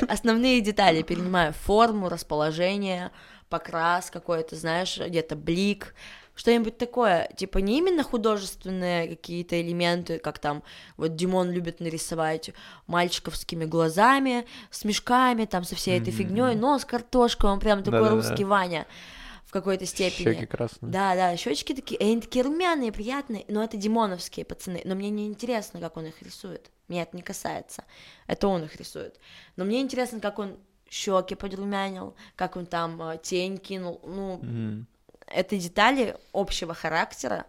Основные детали перенимаю. Форму, расположение, покрас какой-то, знаешь, где-то блик, что-нибудь такое. Типа не именно художественные какие-то элементы, как там вот Димон любит нарисовать мальчиковскими глазами, с мешками, там со всей этой
Мгм.
фигней, нос картошка, он прям такой
Да-да-да.
русский Ваня в какой-то степени.
Щеки красные.
Да, да, щечки такие, и они такие румяные, приятные, но это димоновские пацаны. Но мне не интересно, как он их рисует. Меня это не касается. Это он их рисует. Но мне интересно, как он щеки подрумянил, как он там э, тень кинул. Ну,
Мгм.
это детали общего характера,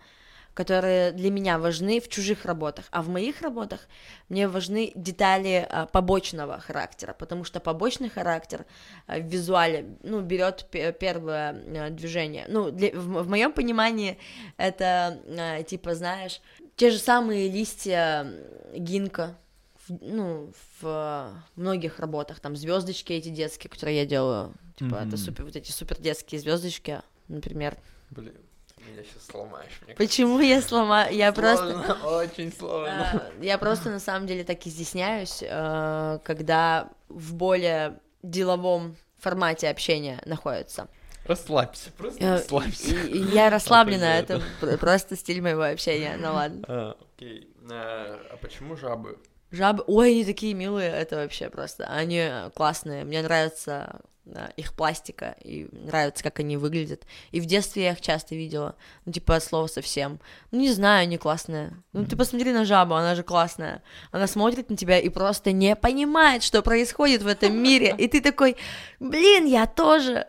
которые для меня важны в чужих работах, а в моих работах мне важны детали а, побочного характера, потому что побочный характер а, в визуале, ну, берет пе- первое а, движение. Ну, для- в, моем понимании это типа, знаешь, те же самые листья гинка, в- ну, в многих работах, там звездочки эти детские, которые я делаю, типа, это
Мгм.
супер, вот эти супер детские звездочки, например.
Блин, ты меня сейчас сломаешь. мне
Почему я сломаю? Я
кажется.
просто...
Сложно, [laughs] Очень сложно.
э, Я просто на самом деле так изъясняюсь, э, когда в более деловом формате общения находится.
Расслабься, просто
Э,
расслабься.
Я расслаблена, это пр- просто стиль моего общения, ну ладно.
А, окей. А а почему жабы?
Жабы, ой, они такие милые, это вообще просто, они классные, мне нравится их пластика, и нравится, как они выглядят, и в детстве я их часто видела, ну, типа, от слова совсем, ну, не знаю, они классные, ну, ты посмотри на жабу, она же классная, она смотрит на тебя и просто не понимает, что происходит в этом мире, и ты такой, блин, я тоже,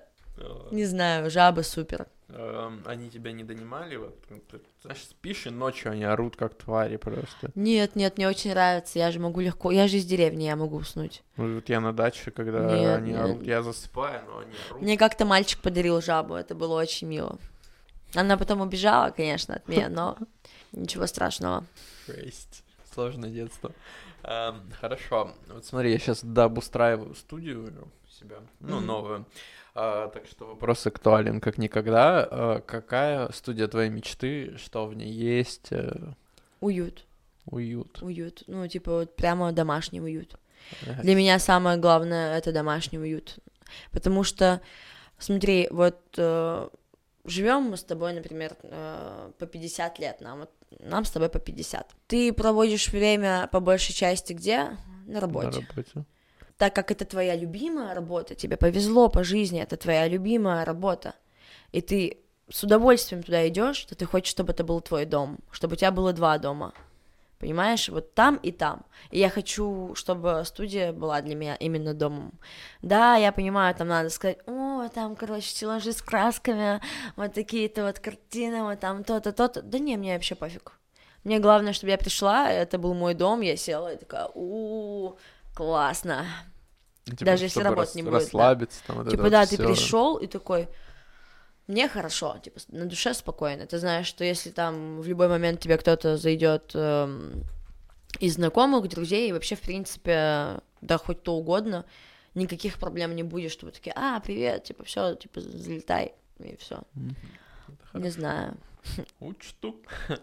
не знаю, жабы супер,
эм, Они тебя не донимали? Вот, ну, ты, знаешь, спишь, и ночью они орут, как твари просто.
нет, нет, мне очень нравится, я же могу легко, я же из деревни, я могу уснуть,
Ну, Вот я на даче, когда
Нет,
они
нет.
орут, я засыпаю, но они орут.
Мне как-то мальчик подарил жабу, это было очень мило. Она потом убежала, конечно, от меня, но ничего страшного.
Жесть. Сложное детство. Эм, хорошо. Вот смотри, я сейчас дообустраиваю студию себя, ну, новую. А, так что вопрос актуален как никогда. А, какая студия твоей мечты? Что в ней есть? Э,
Уют,
уют.
уют, ну, типа вот прямо домашний уют.
Ага.
Для меня самое главное — это домашний уют. Потому что, смотри, вот живем мы с тобой, например, э, по 50 лет, нам, вот, нам с тобой по 50. Ты проводишь время по большей части где? На работе.
На работе.
Так как это твоя любимая работа, тебе повезло по жизни, это твоя любимая работа, и ты с удовольствием туда идешь, то ты хочешь, чтобы это был твой дом, чтобы у тебя было два дома. Понимаешь, вот там и там. И я хочу, чтобы студия была для меня именно домом. Да, я понимаю, там надо сказать, о, там, короче, стеллажи с красками, вот такие-то вот картины, вот там то-то, то-то. Да не, мне вообще пофиг. Мне главное, чтобы я пришла, это был мой дом, я села и такая, у классно.
Типа,
Даже если
чтобы
работать не будет, да.
Расслабиться там. вот это
Типа,
вот
да, ты
всё.
пришел и такой, мне хорошо, типа, на душе спокойно. Ты знаешь, что если там в любой момент тебе кто-то зайдет эм, из знакомых, друзей, и вообще, в принципе, да хоть то угодно, никаких проблем не будет, что вы такие, а, привет, типа, все, типа, залетай, и все.
Это
Не знаю.
Учту. [laughs]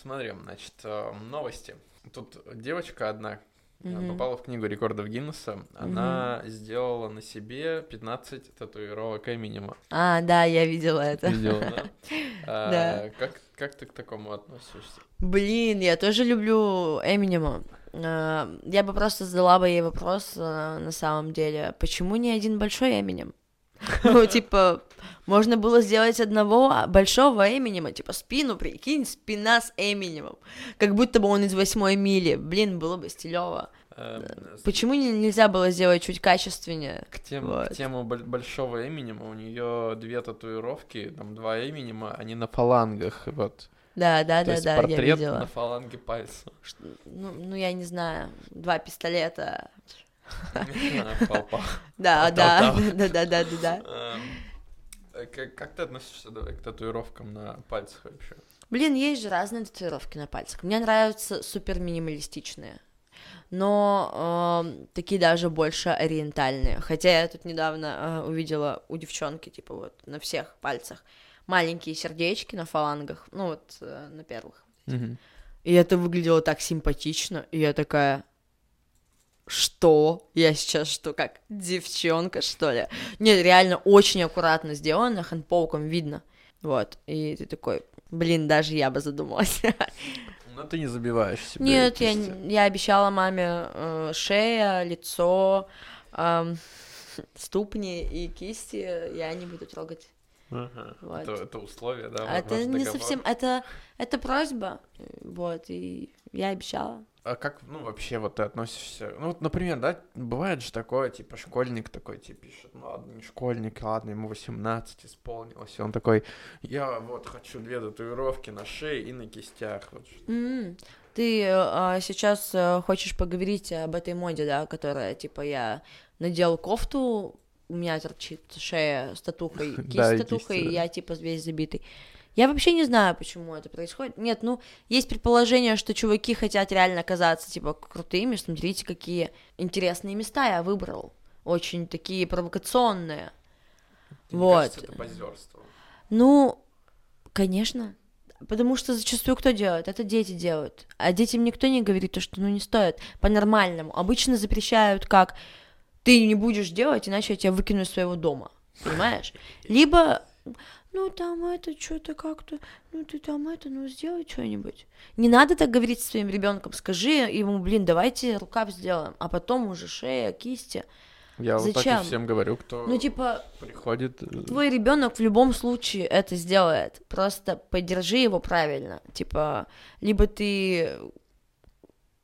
Смотрим, значит, э, новости. Тут девочка одна
Мгм.
попала в книгу рекордов Гиннесса. Она сделала на себе 15 татуировок Эминема.
А, да, я видела это.
Видела, да? [laughs] А,
Да.
Как, как ты к такому относишься?
Блин, я тоже люблю Эминема. Э, Я бы просто задала бы ей вопрос э, на самом деле, почему не один большой Эминем? [laughs] Ну, типа, можно было сделать одного большого Эминема, типа спину, прикинь, спина с Эминемом, как будто бы он из восьмой мили. Блин, было бы стилево.
Эм, с-
Почему не- нельзя было сделать чуть качественнее?
К, тем,
Вот.
к тему боль- большого Эминема у нее две татуировки, там два Эминема, они на фалангах, вот.
Да, да,
То
да,
есть
да, я
портрет
видела.
на фаланге пальца.
Ну, ну, я не знаю, два пистолета. Да, да, да, да, да, да.
Эм, э, Как ты относишься к татуировкам на пальцах вообще?
Блин, есть же разные татуировки на пальцах. Мне нравятся супер минималистичные. Но эм, такие даже больше ориентальные. Хотя я тут недавно э, увидела у девчонки, типа вот на всех пальцах маленькие сердечки на фалангах, ну вот э, на первых. И это выглядело так симпатично, и я такая, что? Я сейчас что, как девчонка, что ли? Нет, реально очень аккуратно сделано, хэндпоуком видно. Вот, и ты такой, блин, даже я бы задумалась. [laughs]
Но ты не забиваешь себе
Нет, я, я обещала маме э, шея, лицо, ам, [laughs] ступни и кисти я не буду трогать.
Ага.
Вот.
Это, это условие, да?
А это не
договор.
совсем, это, это просьба, э, вот, и я обещала.
А как, ну, вообще вот ты относишься... Ну, вот, например, да, бывает же такое, типа, школьник такой тебе пишет, ну, ладно, не школьник, ладно, ему 18 исполнилось, и он такой, я вот хочу две татуировки на шее и на кистях, вот.
М, Ты а, сейчас э, хочешь поговорить об этой моде, да, которая, типа, я надел кофту, у меня торчит шея с татухой, [laughs] кисть с татухой, и я, типа, весь забитый. Я вообще не знаю, почему это происходит. Нет, ну, есть предположение, что чуваки хотят реально казаться, типа, крутыми. Смотрите, какие интересные места я выбрал. Очень такие провокационные.
Мне
Вот.
кажется, это позерство.
Ну, конечно. Потому что зачастую кто делает? Это дети делают. А детям никто не говорит то, что ну не стоит. По-нормальному. Обычно запрещают как ты не будешь делать, иначе я тебя выкину из своего дома. Понимаешь? Либо ну там это что-то как-то, ну ты там это, ну сделай что-нибудь. Не надо так говорить со своим ребенком. Скажи ему, блин, давайте рукав сделаем, а потом уже шея, кисти.
Я вот так
Зачем?
и всем говорю, кто
Ну типа
приходит... э,
Твой ребенок в любом случае это сделает. Просто поддержи его правильно. Типа, либо ты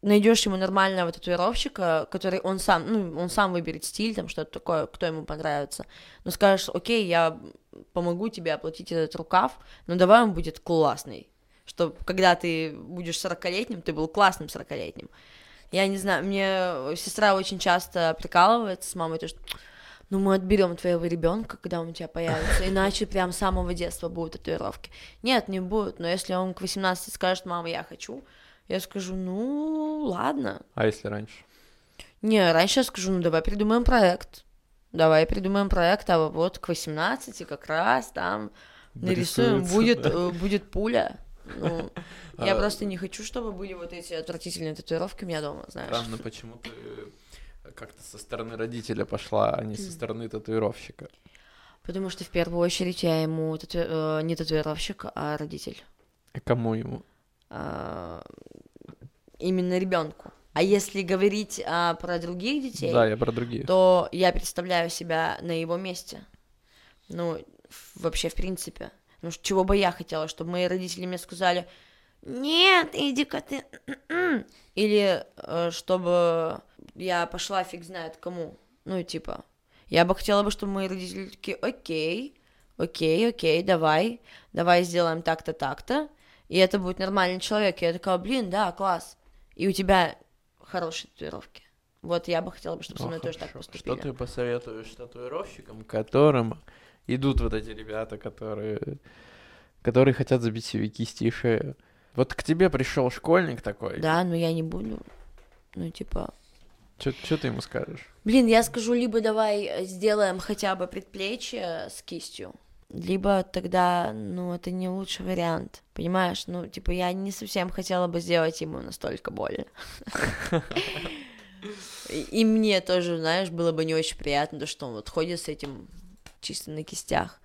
найдешь ему нормального татуировщика, который он сам, ну, он сам выберет стиль, там что-то такое, кто ему понравится. Но скажешь, окей, я помогу тебе оплатить этот рукав, но давай он будет классный. Что когда ты будешь 40-летним, ты был классным 40-летним. Я не знаю, мне сестра очень часто прикалывается с мамой, то что ну мы отберем твоего ребенка, когда он у тебя появится, иначе прям с самого детства будут татуировки. Нет, не будут, но если он к 18 скажет, мама, я хочу, я скажу, ну, ладно.
А если раньше?
Не, раньше я скажу, ну, давай придумаем проект. Давай придумаем проект, а вот к 18 как раз там нарисуем, будет,
да.
э, [laughs] будет пуля. Ну, я
А,
просто не хочу, чтобы были вот эти отвратительные татуировки у меня дома, знаешь.
Странно, почему ты как-то со стороны родителя пошла, а не со стороны татуировщика.
Потому что в первую очередь я ему тату- э, не татуировщик, а родитель.
А кому ему?
А, именно ребенку. А если говорить а, про других детей,
Да, я про других.
то я представляю себя на его месте. Ну, вообще, в принципе. Ну, чего бы я хотела, чтобы мои родители мне сказали, нет, иди-ка ты. Или э, чтобы я пошла фиг знает кому. Ну, типа, я бы хотела бы, чтобы мои родители такие, окей, окей, окей, давай, давай сделаем так-то, так-то. И это будет нормальный человек. И я такая, блин, да, класс. И у тебя хорошие татуировки. Вот я бы хотела бы, чтобы со
Ну,
мной тоже так
хорошо.
поступили.
Что ты посоветуешь татуировщикам, которым идут вот эти ребята, которые, которые хотят забить себе кисти и шею? Вот к тебе пришел школьник такой.
Да, но я не буду. Ну, типа...
Что ты ему скажешь?
Блин, я скажу, либо давай сделаем хотя бы предплечье с кистью, либо тогда, ну, это не лучший вариант. Понимаешь? Ну, типа, я не совсем хотела бы сделать ему настолько больно. [laughs] И мне тоже, знаешь, было бы не очень приятно, то, что он вот ходит с этим чисто на кистях.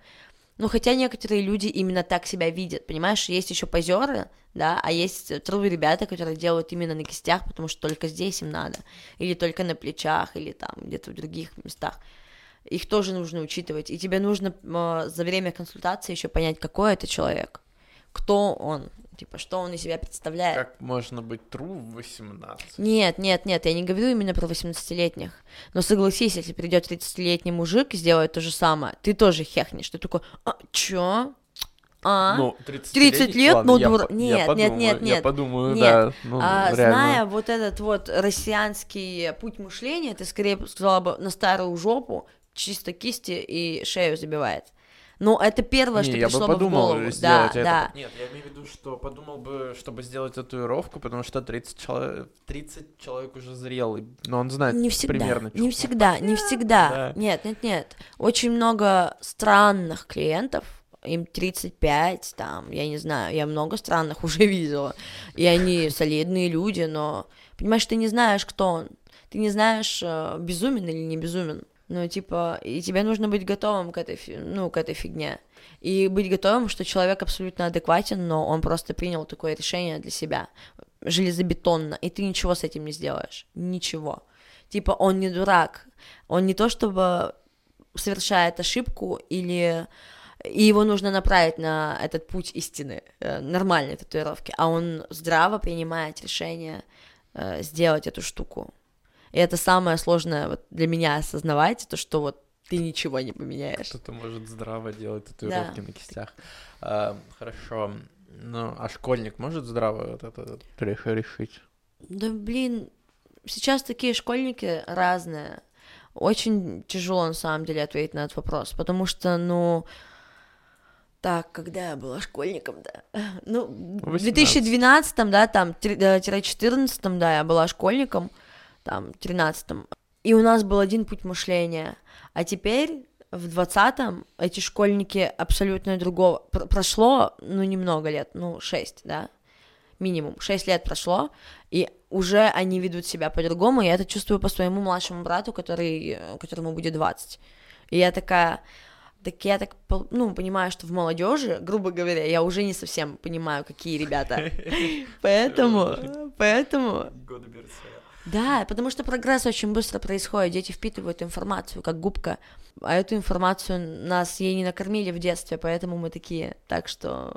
Ну, хотя некоторые люди именно так себя видят, понимаешь? Есть еще позеры, да, а есть true ребята, которые делают именно на кистях, потому что только здесь им надо, или только на плечах, или там где-то в других местах. Их тоже нужно учитывать, и тебе нужно э, за время консультации еще понять, какой это человек, кто он, Типа, что он из себя представляет.
Как можно быть true в 18?
Нет, нет, нет, я не говорю именно про 18-летних. Но согласись, если придет 30-летний мужик и сделает то же самое, ты тоже хехнешь. Ты такой, а, чё? А?
Ну, 30,
30 лет,
Ладно,
но
я
дура-
по-
нет,
я
нет,
подумаю,
нет,
Я
нет.
подумаю,
Нет.
да. Ну,
А,
реально.
зная вот этот вот россианский путь мышления, ты скорее сказала бы на старую жопу, чисто кисти и шею забивает. Ну, это первое,
Не,
что
я
пришло
бы
бы в
подумал
голову. Да,
сделать это.
да.
Нет, я имею в виду, что подумал бы, чтобы сделать татуировку, потому что 30 человек, 30 человек уже зрелый, но он знает
Не всегда,
примерно.
не всегда, не всегда.
Да.
Нет, нет, нет. Очень много странных клиентов, им 35, там, я не знаю, я много странных [laughs] уже видела, и они солидные люди, но, понимаешь, ты не знаешь, кто он, ты не знаешь, э, безумен или не безумен. Ну, типа, и тебе нужно быть готовым к этой, ну, к этой фигне. И быть готовым, что человек абсолютно адекватен, но он просто принял такое решение для себя, железобетонно, и ты ничего с этим не сделаешь. Ничего. Типа, он не дурак. Он не то чтобы совершает ошибку или и его нужно направить на этот путь истины, э, нормальной татуировки, а он здраво принимает решение э, сделать эту штуку. И это самое сложное вот для меня осознавать, то, что вот ты ничего не поменяешь.
Кто-то может здраво делать татуировки на кистях. А, хорошо. Ну, а школьник может здраво вот это решить?
Да блин, сейчас такие школьники разные. Очень тяжело на самом деле ответить на этот вопрос, потому что, ну, так, когда я была школьником, да, ну, в
18.
2012, да, там, тире- э, тире 14, да, я была школьником, там, 13 и у нас был один путь мышления, а теперь в 20-м эти школьники абсолютно другого, Пр- прошло, ну, немного лет, ну, 6, да, минимум, 6 лет прошло, и уже они ведут себя по-другому, я это чувствую по своему младшему брату, который, э, которому будет 20. И я такая, так я так, ну, понимаю, что в молодежи, грубо говоря, я уже не совсем понимаю, какие ребята. [laughs] Поэтому, поэтому,
Годы Берсея.
Да, потому что прогресс очень быстро происходит, дети впитывают информацию, как губка, а эту информацию нас ей не накормили в детстве, поэтому мы такие, так что,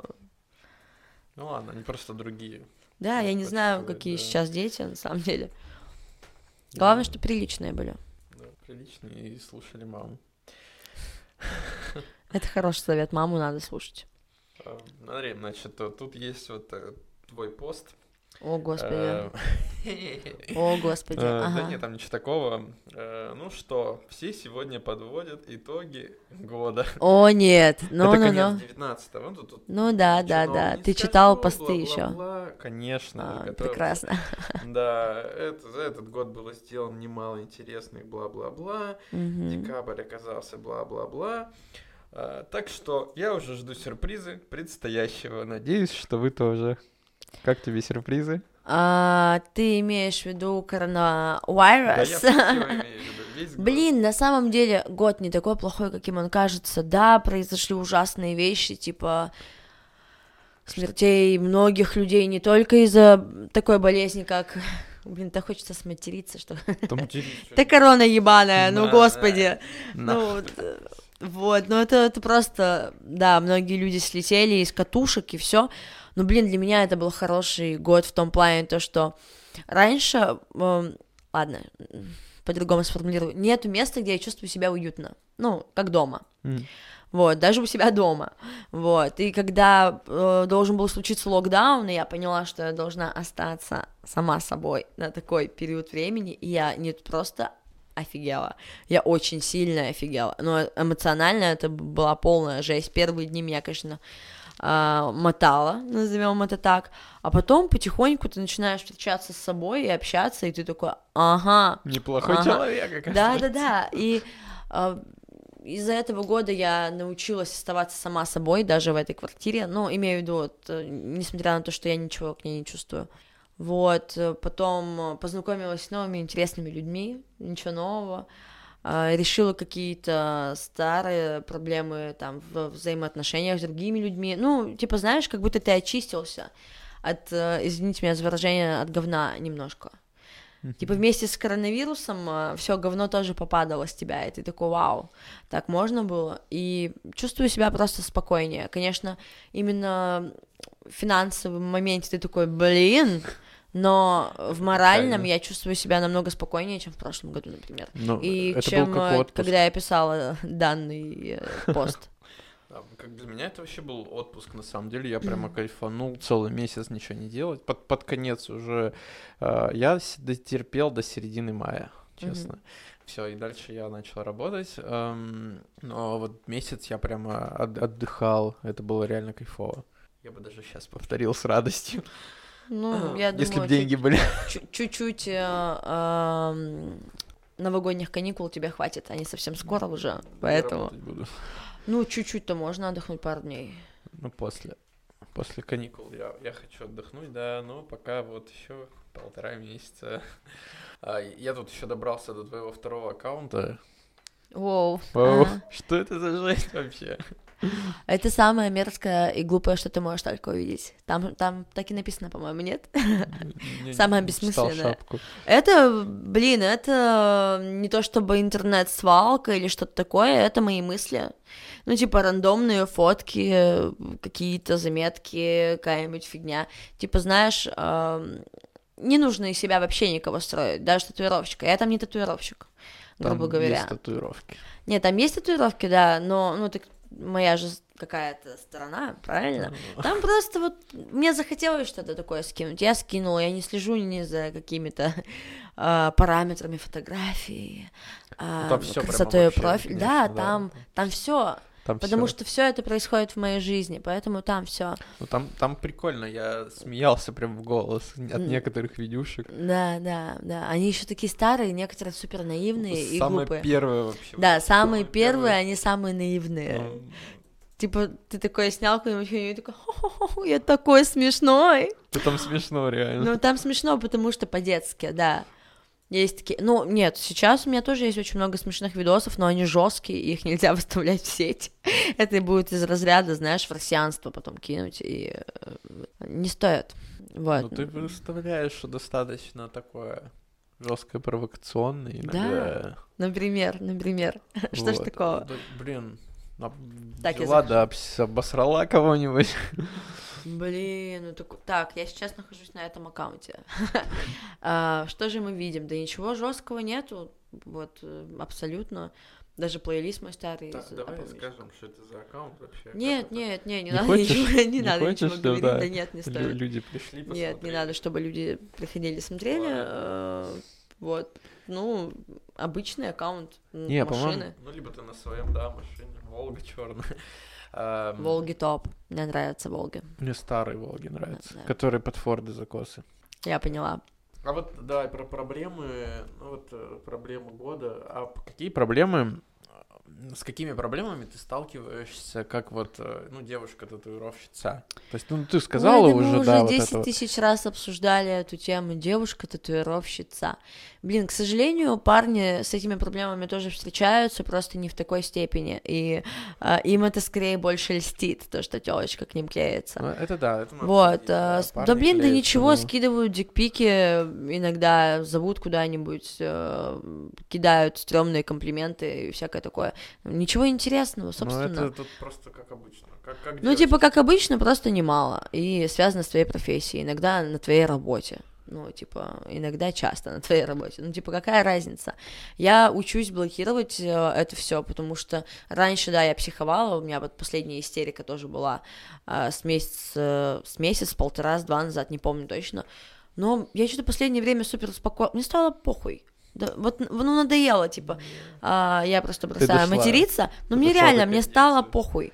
Ну ладно, они просто другие.
да, я не знаю, какие
да.
сейчас дети, на самом деле. Главное, что приличные были.
Да, приличные и слушали маму. [laughs]
Это хороший совет, маму надо слушать.
А, Смотри, значит, тут есть вот э, твой пост.
О, господи.
Э,
О, господи.
э, Да нет, там ничего такого. Э, Ну что, все сегодня подводят итоги года.
О, нет. [laughs] Ну, ну, ну.
19 Ну,
Ну да, да, да. Ты читал посты еще.
Конечно.
А, прекрасно. [laughs]
Да, за этот год было сделано немало интересных бла-бла-бла. Декабрь оказался бла-бла-бла. Так что я уже жду сюрпризы предстоящего. Надеюсь, что вы тоже. Как тебе сюрпризы?
А, ты имеешь в виду
Да,
коронавирус? [laughs]
год.
Блин, на самом деле год не такой плохой, каким он кажется. Да, произошли ужасные вещи, типа смертей многих людей не только из-за такой болезни, как... [laughs] Блин, так хочется сматериться, что... Да [laughs] корона ебаная, ну
Да.
господи. Ну, вот, вот, ну это, это просто, да, многие люди слетели из катушек и все. Но, блин, для меня это был хороший год в том плане, то, что раньше, эм, ладно, по-другому сформулирую, нету места, где я чувствую себя уютно, ну, как дома.
М.
Вот, даже у себя дома. Вот. И когда э, должен был случиться локдаун, и я поняла, что я должна остаться сама собой на такой период времени, и я не просто офигела, я очень сильно офигела. Но эмоционально это была полная жесть. Первые дни меня, конечно, а, мотала, назовем это так, а потом потихоньку ты начинаешь встречаться с собой и общаться, и ты такой, ага,
Неплохой
Ага.
человек,
да, да, да. И а, из-за этого года я научилась оставаться сама собой, даже в этой квартире. Ну, имею в виду, вот, э, несмотря на то, что я ничего к ней не чувствую. Вот, э, потом э, познакомилась с новыми интересными людьми, ничего нового. А, Решила какие-то старые проблемы там в взаимоотношениях с другими людьми. Ну, типа, знаешь, как будто ты очистился от, э, извините меня за выражение, от говна немножко. Типа вместе с коронавирусом все говно тоже попадало с тебя, и ты такой, вау, так можно было, и чувствую себя просто спокойнее. Конечно, именно в финансовом моменте ты такой, блин, но в моральном я чувствую себя намного спокойнее, чем в прошлом году, например.
Ну,
и чем э, когда я писала данный э, пост. [laughs]
Да, как для меня это вообще был отпуск, на самом деле, я прямо кайфанул, целый месяц ничего не делать, под, под конец уже, э, я дотерпел до середины мая, честно. Все, и дальше я начал работать, эм, но вот месяц я прямо от- отдыхал, это было реально кайфово. Я бы даже сейчас повторил с радостью,
Ну, я думаю,
если бы деньги были. [laughs]
чуть- чуть-чуть э, новогодних каникул тебе хватит, они совсем скоро уже, поэтому... Ну, чуть-чуть-то можно отдохнуть пару дней.
Ну, после, после каникул я, я хочу отдохнуть, да, но пока вот еще полтора месяца. [laughs] А, я тут еще добрался до твоего второго аккаунта.
Воу.
Вау,
ага. [laughs]
что это за жесть вообще? [laughs]
Это самое мерзкое и глупое, что ты можешь только увидеть. Там, там так и написано, по-моему, нет?
Не-
Самое
не
бессмысленное. Это, блин, это не то чтобы интернет-свалка или что-то такое, это мои мысли. Ну, типа, рандомные фотки, какие-то заметки, какая-нибудь фигня. Типа, знаешь, не нужно из себя вообще никого строить, даже татуировщика. Я там не татуировщик, грубо
Там
говоря.
есть татуировки.
Нет, там есть татуировки, да, но, ну, так моя же какая-то сторона, правильно? Там просто вот мне захотелось что-то такое скинуть. Я скинула, я не слежу ни за какими-то [laughs] а, параметрами фотографии,
прямо
красотой
конечно,
Да,
да.
там, там все,
Там
потому
всё.
что все это происходит в моей жизни, поэтому там все.
Ну, там, там прикольно, я смеялся прям в голос от некоторых видюшек.
Да, да, да. Они еще такие старые, некоторые супер наивные и глупые.
первое вообще.
Да, самые первые, они самые наивные.
Ну,
Типа, ты такой снял какую-нибудь и такой, «Хо-хо-хо, я такой смешной.
Это там смешно, реально.
Ну, там смешно, потому что по-детски, да. Есть такие, ну, нет, сейчас у меня тоже есть очень много смешных видосов, но они жесткие, их нельзя [laughs] выставлять в сеть. [laughs] Это будет из разряда, знаешь, фарсианство потом кинуть, и э, не стоит. Вот.
Ну, ты выставляешь достаточно такое жесткое провокационное иногда.
Например, например. [laughs] Что ж
Вот.
такого?
Да, блин,
Так,
взяла да обосрала кого-нибудь.
Блин, ну так, так, я сейчас нахожусь на этом аккаунте. [laughs] А, Что же мы видим? Да ничего жесткого нету, вот э, абсолютно. Даже плейлист мой старый. из
давай
еще.
скажем, что это за аккаунт вообще.
Нет,
это?
нет, не, не,
Не
надо
хочешь?
ничего, не,
Не
надо
хочешь,
ничего
что
говорить,
да?
да нет, не
Лю-
стоит.
Люди пришли,
Нет, не
посмотрели.
надо, чтобы люди приходили, смотрели.
Ладно.
э, Вот, ну, обычный аккаунт
Не, по-моему,
машины.
ну либо ты на своем, да, машине, Волга черная.
Волги топ. Мне нравятся Волги.
Мне старые Волги нравятся,
Да.
которые под Форды закосы.
Я поняла.
А вот давай про проблемы, ну вот э, проблемы года. А какие проблемы, с какими проблемами ты сталкиваешься, как вот, э, ну, девушка-татуировщица? То есть, ну, ты сказала
Ой, да
уже,
мы
да,
уже
вот
10
это вот.
тысяч раз обсуждали эту тему. Девушка-татуировщица. Блин, к сожалению, парни с этими проблемами тоже встречаются, просто не в такой степени. И а, им это скорее больше льстит, то, что телочка к ним клеится.
Ну, это да, это
Вот, с- да
парни
блин, да
клеятся,
ничего,
ну.
скидывают дикпики, иногда зовут куда-нибудь, э, кидают стрёмные комплименты и всякое такое. Ничего интересного,
Ну,
собственно.
это тут просто как обычно. Как, как
Ну,
девочки.
типа, как обычно, просто немало. И связано с твоей профессией. Иногда на твоей работе. Ну, типа, иногда часто на твоей работе. Ну, типа, какая разница? Я учусь блокировать э, это все, потому что раньше, да, я психовала, у меня вот последняя истерика тоже была э, с месяц, э, с месяц, полтора, с два назад, не помню точно. Но я что-то последнее время супер спокойно, мне стало похуй. Да, вот, ну, надоело, типа, а, я просто бросаю материться, но
Ты
мне
дошла
реально, мне стало похуй.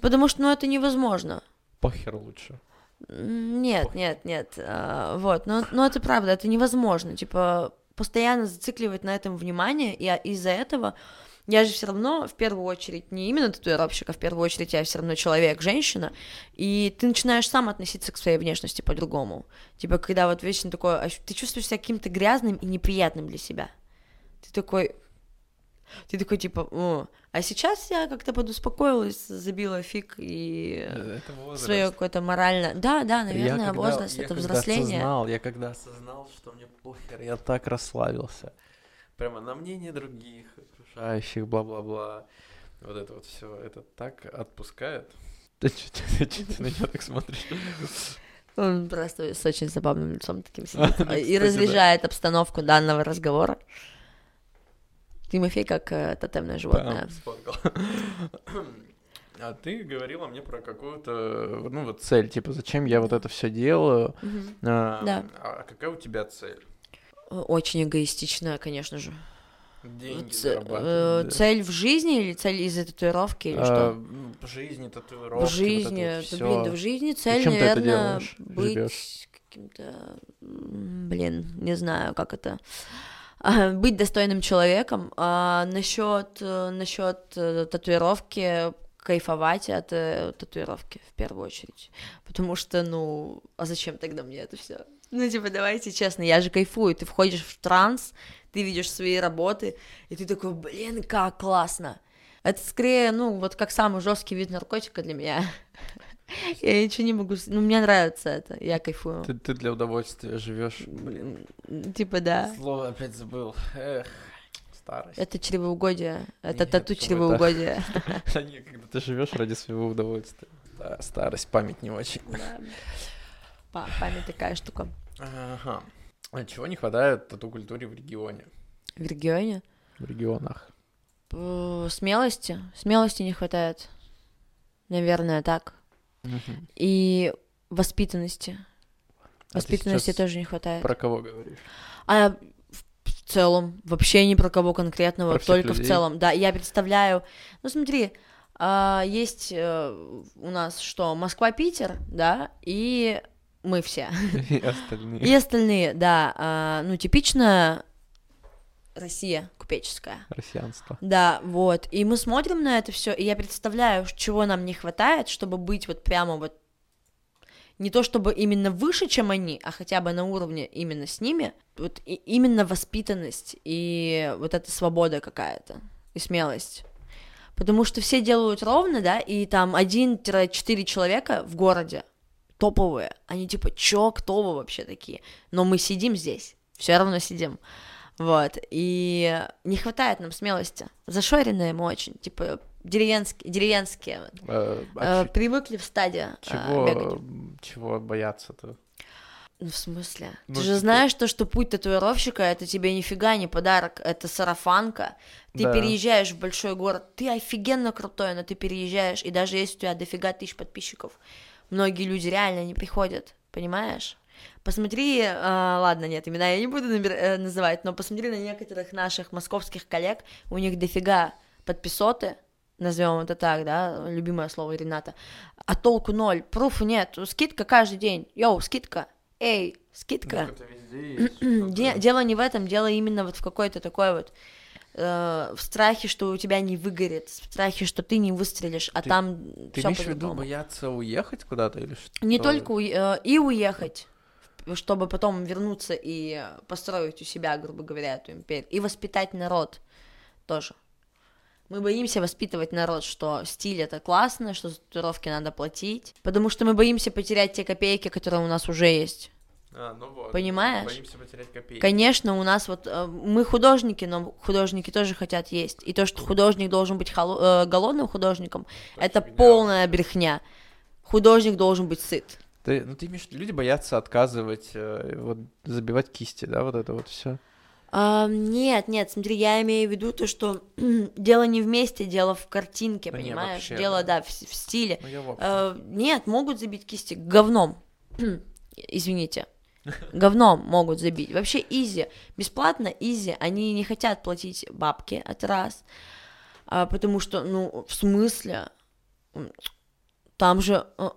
Потому что, ну, это невозможно.
Похер лучше.
Нет, нет, нет. а, Вот, но, но это правда, это невозможно. Типа, постоянно зацикливать на этом внимание, и а- из-за этого я же все равно в первую очередь не именно татуировщик, а в первую очередь я все равно человек, женщина, и ты начинаешь сам относиться к своей внешности по-другому. Типа, когда вот вечно такое, ты чувствуешь себя каким-то грязным и неприятным для себя. Ты такой, Ты такой, типа, о, а сейчас я как-то подуспокоилась, забила фиг и свое какое-то морально... Да, да, наверное,
я когда,
возраст,
я
это
когда
взросление.
осознал, я когда осознал, что мне похер, я так расслабился. Прямо на мнение других, окружающих, бла-бла-бла. Вот это вот все, это так отпускает. [laughs] Да что ты на меня так смотришь?
Он просто с очень забавным лицом таким [laughs] сидит
Кстати,
и разряжает обстановку данного разговора. Тимофей как э, тотемное животное. [coughs]
А ты говорила мне про какую-то, ну вот цель, типа, зачем я вот это все делаю? А,
Да.
а какая у тебя цель?
Очень эгоистичная, конечно же.
Деньги
Ц- э. Цель в жизни или цель из-за татуировки или
А,
что?
в жизни, татуировки,
В жизни,
вот это вот
блин, да в жизни цель,
чем ты это
наверное, быть
живёшь?
каким-то, блин, не знаю, как это, а, быть достойным человеком. А насчет насчет э, татуировки кайфовать от э, татуировки в первую очередь, потому что, ну, а зачем тогда мне это все? Ну, типа, давайте честно, я же кайфую, ты входишь в транс, ты видишь свои работы, и ты такой, блин, как классно. Это скорее, ну, вот как самый жесткий вид наркотика для меня. [laughs] Я ничего не могу... Ну, мне нравится это, я кайфую.
Ты, ты для удовольствия живешь, блин.
Типа, да.
Слово опять забыл. Эх, старость.
Это чревоугодие. Это
Нет,
тату чревоугодие. [laughs]
Да не, когда ты живешь ради своего удовольствия. Да, старость, память не очень.
Да. Па- Память такая штука.
Ага. А чего не хватает тату-культуре в регионе?
В регионе
В регионах.
Э, смелости. Смелости не хватает. Наверное, так. И воспитанности.
А
Воспитанности тоже не хватает.
Про кого говоришь?
А в в целом, вообще ни про кого конкретного,
Про
только в
людей?
целом. Да, я представляю. Ну, смотри, а, есть э, у нас что, Москва-Питер, да, и мы все. [laughs]
И остальные.
И остальные, да. а, ну, типично Россия купеческая.
Россианство.
Да, вот. И мы смотрим на это все, и я представляю, чего нам не хватает, чтобы быть вот прямо вот не то чтобы именно выше, чем они, а хотя бы на уровне именно с ними, вот и- именно воспитанность и вот эта свобода какая-то и смелость. Потому что все делают ровно, да, и там 1-4 человека в городе топовые, они типа, чё, кто вы вообще такие? Но мы сидим здесь, все равно сидим. Вот, и не хватает нам смелости. Зашоренные мы очень, типа, деревенские, деревенские.
Э,
Э,
а ч-
привыкли в стадии э,
Чего,
бегать.
чего бояться-то?
Ну, в смысле?
Ну,
Ты же
типа-
знаешь, то, что путь татуировщика это тебе нифига не подарок, это сарафанка. Ты
Да.
переезжаешь в большой город, ты офигенно крутой, но ты переезжаешь, и даже если у тебя дофига тысяч подписчиков, многие люди реально не приходят, понимаешь? Посмотри, э, ладно, нет, имена я не буду набир- э, называть, но посмотри на некоторых наших московских коллег, у них дофига подписоты, назовем это так, да, любимое слово Рената, а толку ноль, пруфу нет, скидка каждый день, йоу, скидка, эй, скидка.
Ну, [clears throat]
дело не в этом, дело именно вот в какой-то такой вот э, в страхе, что у тебя не выгорит, в страхе, что ты не выстрелишь, а
Ты-
там
Ты
все
имеешь в виду бояться уехать куда-то или что?
Не только уе- э, и уехать, чтобы потом вернуться и построить у себя, грубо говоря, эту империю, и воспитать народ тоже. Мы боимся воспитывать народ, что стиль это классно, что за татуировки надо платить, потому что мы боимся потерять те копейки, которые у нас уже есть.
А, ну вот.
Понимаешь?
Боимся потерять копейки.
Конечно, у нас вот э, мы художники, но художники тоже хотят есть. И то, что художник должен быть холо- э, голодным художником, это
фигня.
полная брехня. Художник должен быть сыт.
Ты, ну ты имеешь, в виду, люди боятся отказывать, э, вот забивать кисти, да, вот это вот все.
А, нет, нет, смотри, я имею в виду то, что [clears throat] дело не вместе, дело в картинке,
Да не,
понимаешь?
вообще,
дело,
да.
да, в, в стиле.
Ну я в общем.
Э, нет, могут забить кисти говном. [clears throat] Извините. Говном могут забить. Вообще изи. Бесплатно изи. Они не хотят платить бабки, это раз. А, потому что, ну, в смысле? Там же... э,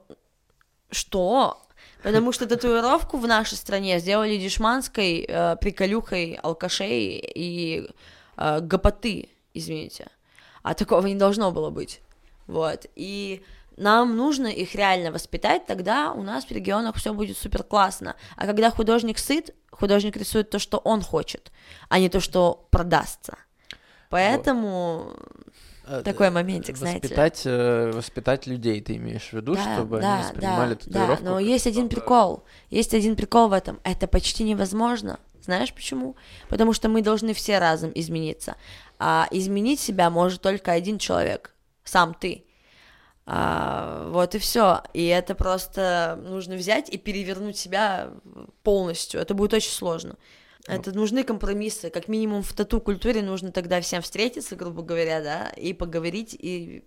Что? Потому что татуировку в нашей стране сделали дешманской э, приколюхой алкашей и э, гопоты, извините. А такого не должно было быть. Вот. И нам нужно их реально воспитать, тогда у нас в регионах все будет супер классно. А когда художник сыт, художник рисует то, что он хочет, а не то, что продастся. Поэтому
Э,
такой моментик, знаете.
Воспитать, э, воспитать людей ты имеешь в виду,
да,
чтобы
да,
они воспринимали
да,
татуировку
да, но есть один прикол, есть один прикол в этом, это почти невозможно, знаешь почему? Потому что мы должны все разом измениться, а изменить себя может только один человек, сам ты. А, вот и все. И это просто нужно взять и перевернуть себя полностью. Это будет очень сложно. Это нужны компромиссы. Как минимум в тату-культуре нужно тогда всем встретиться, грубо говоря, да, и поговорить, и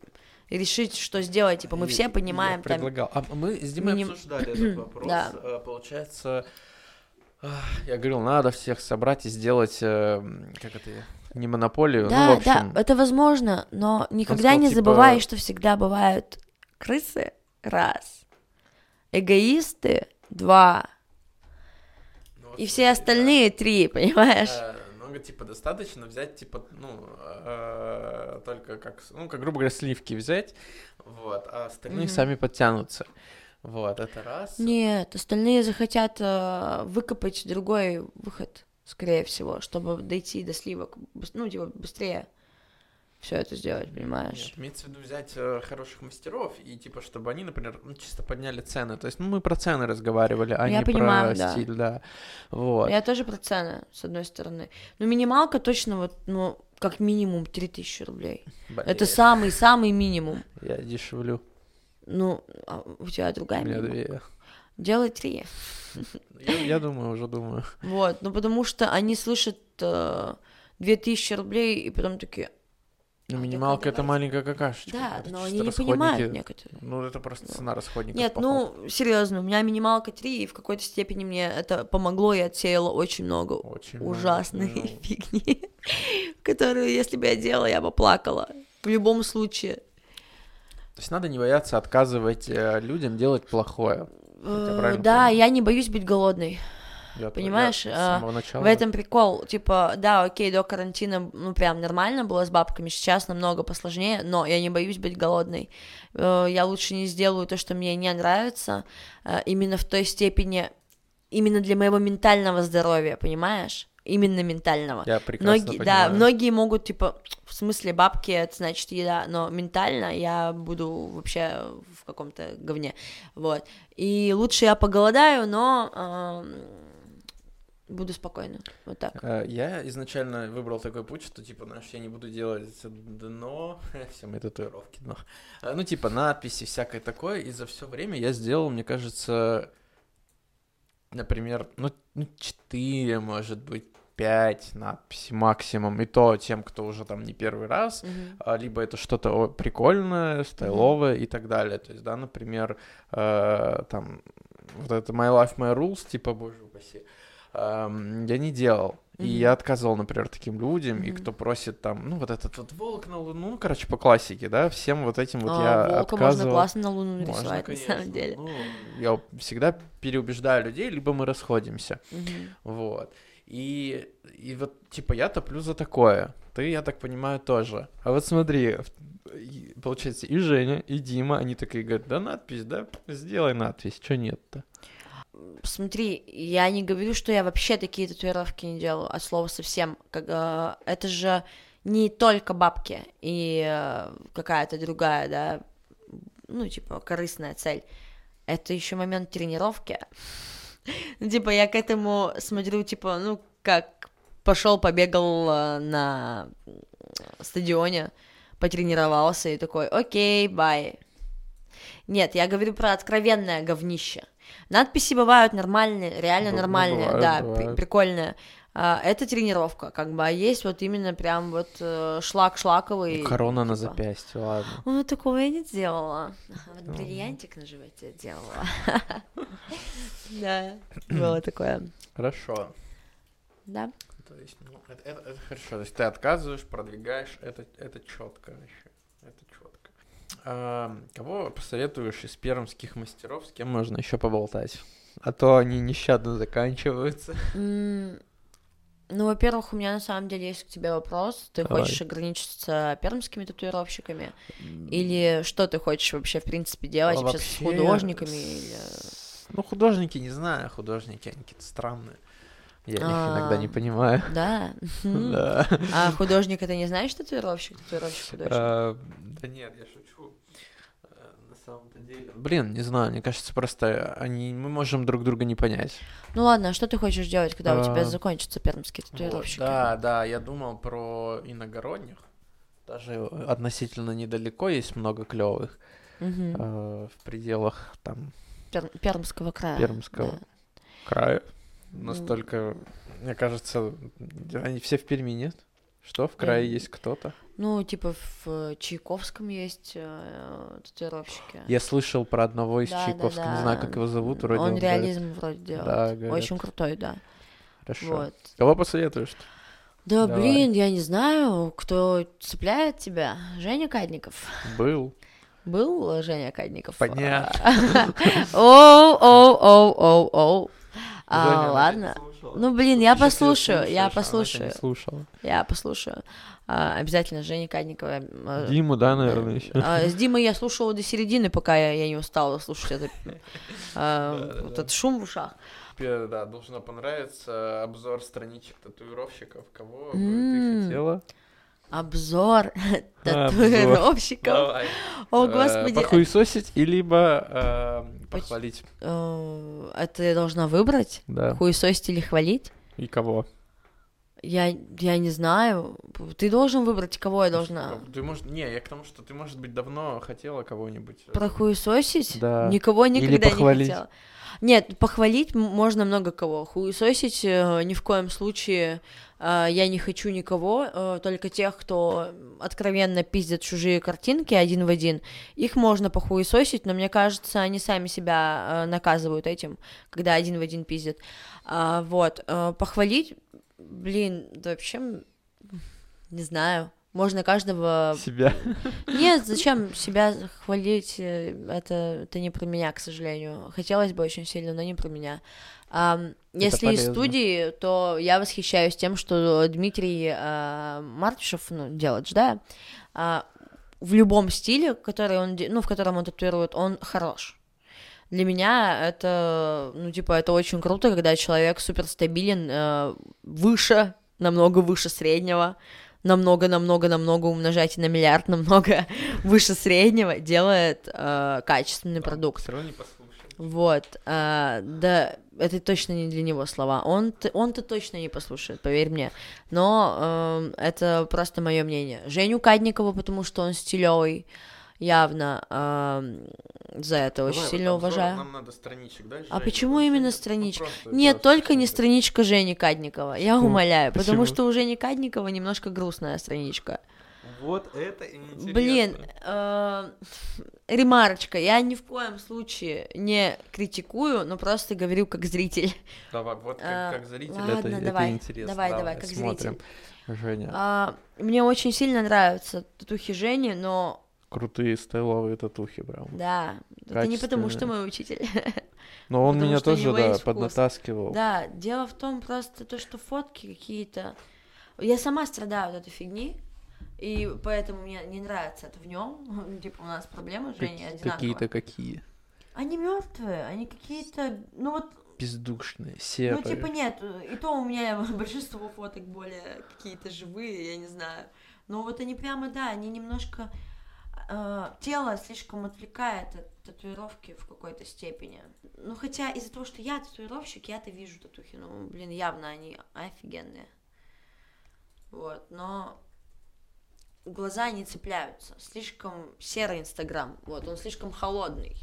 решить, что сделать. Типа мы все понимаем
я
там.
предлагал. А мы с Димой
миним-
обсуждали этот [clears throat] вопрос.
Да.
Э, Получается, я говорил, надо всех собрать и сделать, э, как это, не монополию,
Да,
ну, в общем,
да, это возможно, но никогда
сказал,
не
типа-
забывай, что всегда бывают крысы, раз, эгоисты, два,
ну,
и все
да.
остальные три, понимаешь?
Э, Ну, типа, достаточно взять, типа, ну, э, только как, ну, как, грубо говоря, сливки взять, вот, а остальные
Мгм.
сами подтянутся. Вот, это раз.
Нет, остальные захотят э, выкопать другой выход, скорее всего, чтобы дойти до сливок, ну, типа, быстрее все это сделать, понимаешь?
Нет, имеется в виду взять э, хороших мастеров и типа, чтобы они, например, ну, чисто подняли цены. То есть, ну, мы про цены разговаривали, а
Я
не
понимаю,
про
да.
стиль, да. Вот.
Я тоже про цены, с одной стороны. Но минималка точно вот, ну, как минимум 3000 рублей.
Блин,
Это самый-самый минимум.
Я дешевлю.
Ну, а у тебя
У
другая
меня
минимум.
две.
Делай три.
Я, я думаю, уже думаю.
Вот, ну потому что они слышат э, 2000 рублей и потом такие,
Ну,
А,
минималка это маленькая какашечка.
да,
это
но они не
расходники.
понимают некоторые.
Ну, это просто цена расходников.
Нет, ну, серьезно, у меня минималка 3, и в какой-то степени мне это помогло, и отсеяло очень много
Очень много,
ужасной
ну, [laughs]
фигни, которую, если бы я делала, я бы плакала. В любом случае.
То есть надо не бояться отказывать э, людям делать плохое.
Э, Да, я не боюсь быть голодной.
Я
Понимаешь,
я самого начала.
В этом прикол, типа, да, окей, до карантина, ну, прям нормально было с бабками, сейчас намного посложнее, но я не боюсь быть голодной. Э, Я лучше не сделаю то, что мне не нравится, э, именно в той степени, именно для моего ментального здоровья, понимаешь? Именно ментального.
Я прекрасно
Многие, да,
понимаю.
многие могут, типа, в смысле бабки, это значит еда, но ментально я буду вообще в каком-то говне, вот. И лучше я поголодаю, но эм, буду спокойна, вот так.
Э, Я изначально выбрал такой путь, что, типа, знаешь, я не буду делать дно, [laughs] все мои татуировки дно, Э, ну, типа, надписи, всякое такое, и за все время я сделал, мне кажется, например, ну, ну, 4, может быть, 5 надписей максимум, и то тем, кто уже там не первый раз, а, либо это что-то прикольное, стайловое и так далее. То есть, да, например, э, там, вот это My Life, My Rules, типа, боже упаси, эм, я не делал. И
Мгм.
я отказывал, например, таким людям, и
Мгм.
просит там, ну, вот этот вот волк на луну, ну, короче, по классике, да, всем вот этим вот
А,
я
волка можно
отказывал.
классно на луну
Можно,
нарисовать, на
конечно.
самом деле.
Ну, я всегда переубеждаю людей, либо мы расходимся.
Мгм.
Вот. И, и вот, типа, я топлю за такое. Ты, я так понимаю, тоже. А вот смотри, получается, и Женя, и Дима, они такие говорят, да надпись, да, сделай надпись, что нет-то?
Смотри, я не говорю, что я вообще такие татуировки не делаю, от слова совсем. Как, э, это же не только бабки и э, какая-то другая, да, ну, типа, корыстная цель. Это еще момент тренировки. Ну, типа, я к этому смотрю, типа, ну, как пошел, побегал э, на стадионе, потренировался и такой, окей, бай. Нет, я говорю про откровенное говнище. Надписи бывают нормальные, реально
Б- ну,
нормальные,
бывают,
да, при-
бывают.
прикольные. А, это тренировка, как бы, а есть вот именно прям вот э, шлак шлаковый.
Корона на
типа.
запястье, ладно.
Ну, такого я не делала. Вот
Ну.
бриллиантик на животе делала. [laughs] Да, было такое.
Хорошо.
Да.
То есть, ну, это, это- это хорошо. То есть ты отказываешь, продвигаешь, это, это четко вообще. Это четко. А, кого посоветуешь из пермских мастеров, с кем можно еще поболтать? А то они нещадно заканчиваются.
Ну, во-первых, у меня на самом деле есть к тебе вопрос. Ты
Давай.
хочешь ограничиться пермскими татуировщиками? Или что ты хочешь вообще, в принципе, делать?
А
Вообще с
вообще,
художниками? Или...
Ну, художники, не знаю, художники, они какие-то странные. Я их иногда не понимаю.
Да? [laughs]
Да.
А художник это не знаешь татуировщик? Татуировщик художник?
А, Да нет, я шучу. Э, деле. Блин, не знаю, мне кажется, просто они, мы можем друг друга не понять.
Ну ладно, а что ты хочешь делать, когда у тебя
А,
закончатся пермские
Вот,
татуировщики?
Да, да, я думал про иногородних. Даже относительно недалеко есть много клевых
Мгм.
в пределах там
Пер- Пермского края.
Пермского
да.
края.
Ну.
Настолько, мне кажется, они все в Перми, нет? Что, в крае
Эм,
есть кто-то?
Ну, типа в Чайковском есть э, татуировщики.
Я слышал про одного из
Да, да,
Чайковского, не знаю,
да.
как его зовут, вроде
Он
он говорит.
реализм вроде делает.
Да, говорят.
Очень крутой, да.
Хорошо.
Вот.
Кого посоветуешь?
Да,
Давай.
блин, я не знаю, кто цепляет тебя. Женя Кадников.
Был.
Был Женя Кадников?
Понятно. [laughs]
Оу, оу, оу, оу, оу. А,
она
ладно. Ну, блин, я
Если
послушаю, я
тебя
послушаю.
не слушала.
Я послушаю. А, обязательно Женя Кадникова. э,
Диму, да, наверное, еще.
А, с Димой я слушала до середины, пока я, я не устала слушать это, [laughs] а, вот этот шум в ушах.
Тебе, да, должно понравиться обзор страничек татуировщиков. Кого бы ты хотела? [laughs]
Обзор татуировщиков.
Давай.
О,
Э,
господи.
Похуесосить и либо э, похвалить.
Э, Это я должна выбрать?
Да.
Хуесосить или хвалить?
И кого?
Я, я не знаю. Ты должен выбрать, кого я должна.
Ты может, не, я к тому, что ты, может быть, давно хотела кого-нибудь.
Прохуесосить?
Да.
Никого
Или
никогда
похвалить.
не хотела. Нет, похвалить можно много кого. Хуесосить э, ни в коем случае э, я не хочу никого, э, только тех, кто откровенно пиздят чужие картинки один в один. Их можно похуесосить, но мне кажется, они сами себя наказывают этим, когда один в один пиздят. А, вот. похвалить, блин, да вообще, не знаю. Можно каждого
Себя.
нет, зачем себя хвалить? э, Это, это не про меня, к сожалению. Хотелось бы очень сильно, но не про меня. Ам, если из студии, то я восхищаюсь тем, что Дмитрий а, Мартышев, ну, делач, да, а, в любом стиле, который он, ну, в котором он татуирует, он хорош. Для меня это, ну, типа, это очень круто, когда человек супер стабилен, э, выше, намного выше среднего, намного, намного, намного умножайте на миллиард, намного [laughs] выше среднего, делает э, качественный продукт.
Все равно не послушал.
Вот, а, да, это точно не для него слова. Он, он-то точно не послушает, поверь мне. Но эм, это просто мое мнение. Женю Кадникова, потому что он стилевый, явно эм, за это очень
Давай,
сильно
вот обзор,
уважаю.
Нам надо страничек, да?
А почему именно
ну,
страничка?
просто
Нет,
это
только не страничка Жени Кадникова, я
Почему?
умоляю, потому
Почему?
что у Жени Кадникова немножко грустная страничка.
Вот это и интересно.
Блин, э, ремарочка, я ни в коем случае не критикую, но просто говорю как зритель.
Давай, вот как,
А,
как зритель
ладно,
это, это
давай,
интересно.
давай, давай, как
смотрим. Женя,
А, мне очень сильно нравятся татухи Жени, но
крутые стайловые татухи прям.
да, это не потому, что мой учитель. [laughs]
Но он
потому
меня тоже, да, поднатаскивал.
Да, дело в том просто то, что фотки какие-то. Я сама страдаю от этой фигни. И поэтому мне не нравится это в нем. [laughs] Типа у нас проблемы с Женей одинаковые.
Какие-то какие.
Они мертвые, они какие-то, ну вот
Бездушные, серые.
Ну, типа, нет, и то у меня [laughs] большинство фоток более какие-то живые, я не знаю. Но вот они прямо, да, они немножко... э, тело слишком отвлекает от татуировки в какой-то степени. Ну, хотя из-за того, что я татуировщик, я-то вижу татухи. Ну, блин, явно они офигенные. Вот, но глаза не цепляются. Слишком серый Инстаграм. Вот, он слишком холодный.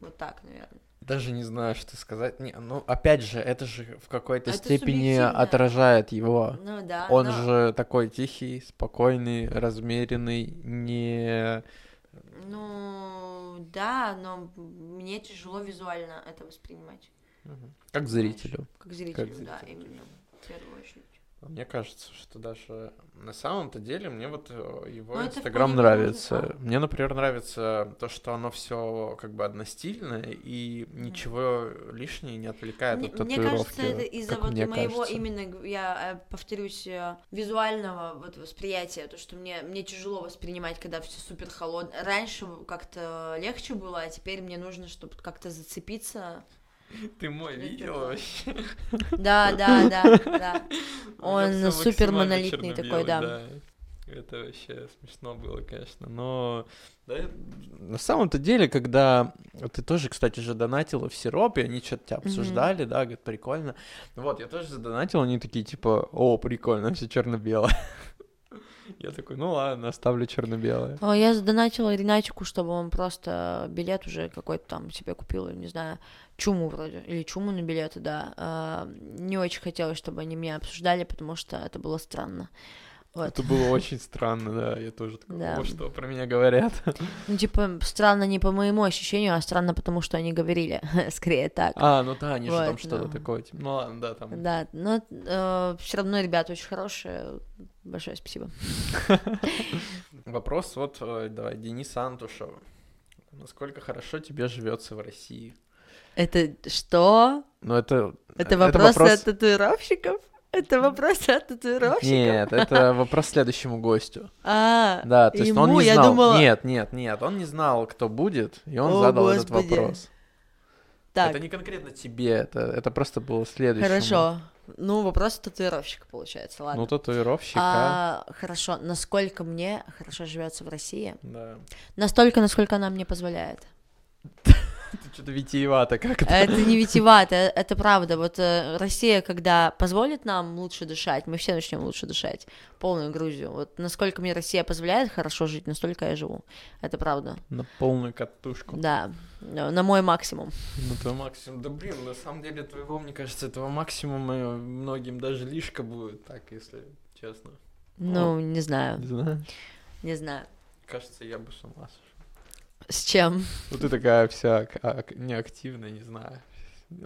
Вот так, наверное.
Даже не знаю, что сказать. Не, ну, опять же, это же в какой-то
Это
степени
субъективно.
отражает его.
Ну да.
Он
но-
же такой тихий, спокойный, размеренный, не...
Ну, да, но мне тяжело визуально это воспринимать.
Как зрителю.
Как зрителю,
Как
да,
зрителю.
именно. В первую очередь.
Мне кажется, что даже на самом-то деле мне вот э, его
Ну,
инстаграм нравится.
возможно,
Мне, например, нравится то, что оно все как бы одностильное и ничего лишнее не отвлекает
Мне,
от
мне
татуировки.
кажется, это из-за вот
мне
моего
кажется.
именно, я э, повторюсь, э, визуального вот восприятия, то, что мне, мне тяжело воспринимать, когда все супер холодно. Раньше как-то легче было, а теперь мне нужно, чтобы как-то зацепиться [laughs]
Ты мой видел вообще?
Да, да, да, да. [laughs] Он супер монолитный такой, да.
Это вообще смешно было, конечно. Но да, на самом-то деле, когда ты тоже, кстати же, донатила в сиропе, они что-то тебя обсуждали, да, говорят, прикольно. Вот, я тоже задонатил, они такие, типа, о, прикольно, все черно-белое. [laughs] Я такой, ну ладно, оставлю черно-белое.
О, Я задонатила Ренатику, чтобы он просто билет уже какой-то там себе купил, не знаю, чуму вроде, или чуму на билеты, да. А, Не очень хотелось, чтобы они меня обсуждали, потому что это было странно. Вот.
Это было очень странно, да, я тоже такой,
Да.
о, что про меня говорят. [laughs]
Ну, типа, странно не по моему ощущению, а странно потому, что они говорили, [laughs] скорее так.
А, ну да, они же там
Вот,
что-то
ну.
такое, типа, ну ладно, да, там.
Да, но все равно ребята очень хорошие. Большое спасибо. [laughs]
Вопрос вот, э, давай, Денис Антушев. Насколько хорошо тебе живется в России?
Это что?
Ну, это...
Это вопросы от татуировщиков? Это вопросы от татуировщиков?
Нет, это вопрос следующему гостю.
А,
Да, то есть он
ему,
не
я
знал...
думала-
Нет, нет, нет, он не знал, кто будет, и он
О,
задал этот
Господи.
вопрос.
Так,
Это не конкретно тебе, это, это просто было следующему.
хорошо. Ну, вопрос татуировщика, получается, ладно.
Ну, татуировщика.
а, хорошо, насколько мне хорошо живется в России?
Да.
Настолько, насколько она мне позволяет. [laughs]
Что-то витиевато как-то.
Это не витивато, э, это правда. Вот э, Россия, когда позволит нам лучше дышать, мы все начнем лучше дышать, полную Грузию. Вот насколько мне Россия позволяет хорошо жить, настолько я живу. Это правда.
На полную катушку.
Да, э, на мой максимум.
Ну, твой максимум. Да блин, на самом деле твоего, мне кажется, этого максимума многим даже лишка будет, так, если честно.
Ну, не знаю,
Не знаю.
не знаю.
Кажется, я бы с ума сошел.
С чем?
Ну ты такая вся ак- неактивная, не знаю.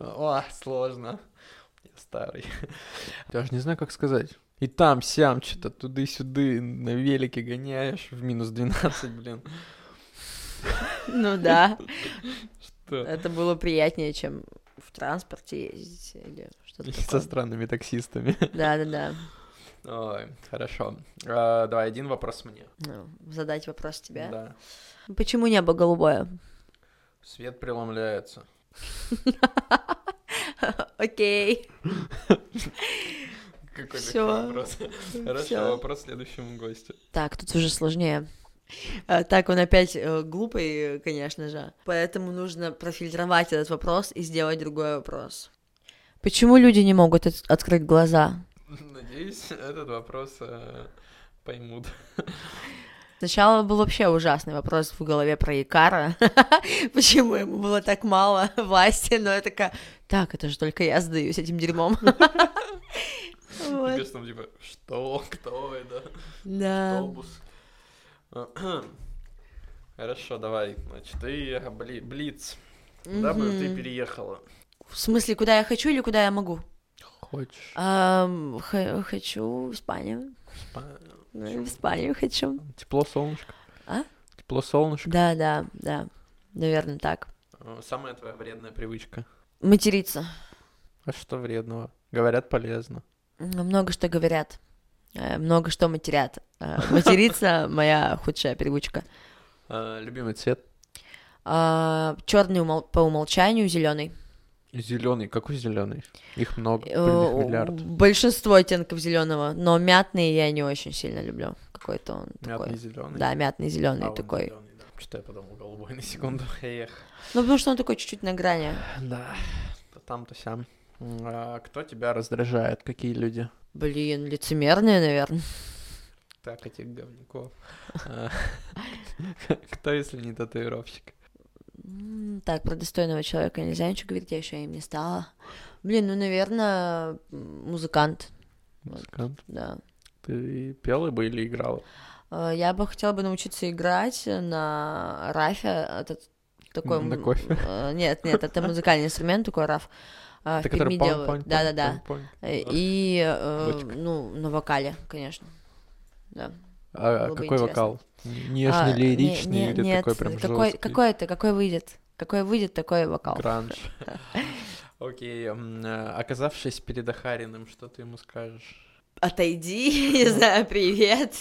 О, сложно. Я старый. [laughs] Даже не знаю, как сказать. И там, сям, что-то туды-сюды на велике гоняешь в минус 12, блин. [laughs]
Ну да,
Что?
это было приятнее, чем в транспорте ездить или что-то
со странными таксистами.
Да-да-да.
Ой, хорошо. А, давай, один вопрос мне.
Ну, задать вопрос тебе.
Да.
Почему небо голубое?
Свет преломляется. [laughs]
Окей.
Какой
Всё.
такой вопрос. Хорошо, вопрос следующему гостю.
Так, тут уже сложнее. А, Так, он опять э, глупый, конечно же. Поэтому нужно профильтровать этот вопрос и сделать другой вопрос. Почему люди не могут от- открыть глаза?
Надеюсь, этот вопрос э, поймут.
Сначала был вообще ужасный вопрос в голове про Икара. [laughs] Почему ему было так мало [laughs] власти? Но я такая, так, это же только я сдаюсь этим дерьмом. [laughs] Вот.
Там типа, что, кто это?
Да.
Автобус. [clears throat] Хорошо, давай. Значит, ты бли- Блиц. Куда бы ты переехала?
В смысле, куда я хочу или куда я могу?
Хочешь.
Ам, х- хочу в Испанию.
Спа-
Ну, В Испанию хочу.
Тепло, солнышко.
А?
Тепло, солнышко.
Да, да, да. Наверное, так.
Э, Самая твоя вредная привычка.
Материться.
А что вредного? Говорят, полезно.
М, Много что говорят. э, Много что матерят. Э, Материться [laughs] моя худшая привычка.
А, любимый цвет?
Черный по умолчанию, зеленый.
Зеленый. Какой зеленый? Их много.
Э,
миллиард.
Большинство оттенков зеленого, но мятный я не очень сильно люблю. Какой-то он такой.
Мятный зеленый.
Да, мятный зеленый
А,
такой.
зелёный, да. Что я подумал, голубой на секунду. [laughs] Эх.
Ну, потому что он такой чуть-чуть на грани.
Да, то там, то сям. А кто тебя раздражает? Какие люди?
Блин, лицемерные, наверное.
Так, этих говнюков. А, [laughs] Кто, если не татуировщик?
Так, про достойного человека нельзя ничего говорить, я еще им не стала. Блин, ну, наверное, музыкант,
Музыкант.
да.
Ты пела бы или играла?
Э, Я бы хотела бы научиться играть на рафе. Это такой...
На кофе?
э, Нет, нет, это музыкальный инструмент, такой раф. э, В
Это который
Перми
пон-
делают.
пон- пон.
Э, И, э, ну, на вокале, конечно. Да.
А
было бы
какой вокал?
А,
Нежный,
не-
лиричный
не-
или
нет,
такой прям
какой,
жесткий?
какой это, какой выйдет? Какой выйдет, такой вокал.
Гранж. [laughs] Окей, э, оказавшись перед Ахариным, что ты ему скажешь?
Отойди, [laughs] не знаю, привет.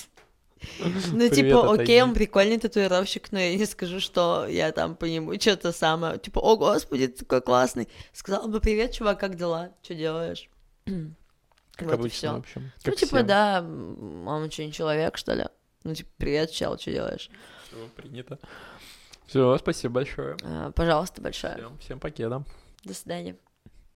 Ну, типа, окей, он прикольный татуировщик, но я не скажу, что я там по нему что-то самое, типа, о, господи, ты такой классный. Сказал бы, привет, чувак, как дела? Что делаешь? [clears throat]
Как
Вот
обычно, в общем.
Ну, типа,
всем.
да, он не человек, что ли? Ну, типа, привет, чел, что делаешь?
Всё, принято. Все, спасибо большое.
А, Пожалуйста, большое.
Всем, всем покеда.
До свидания.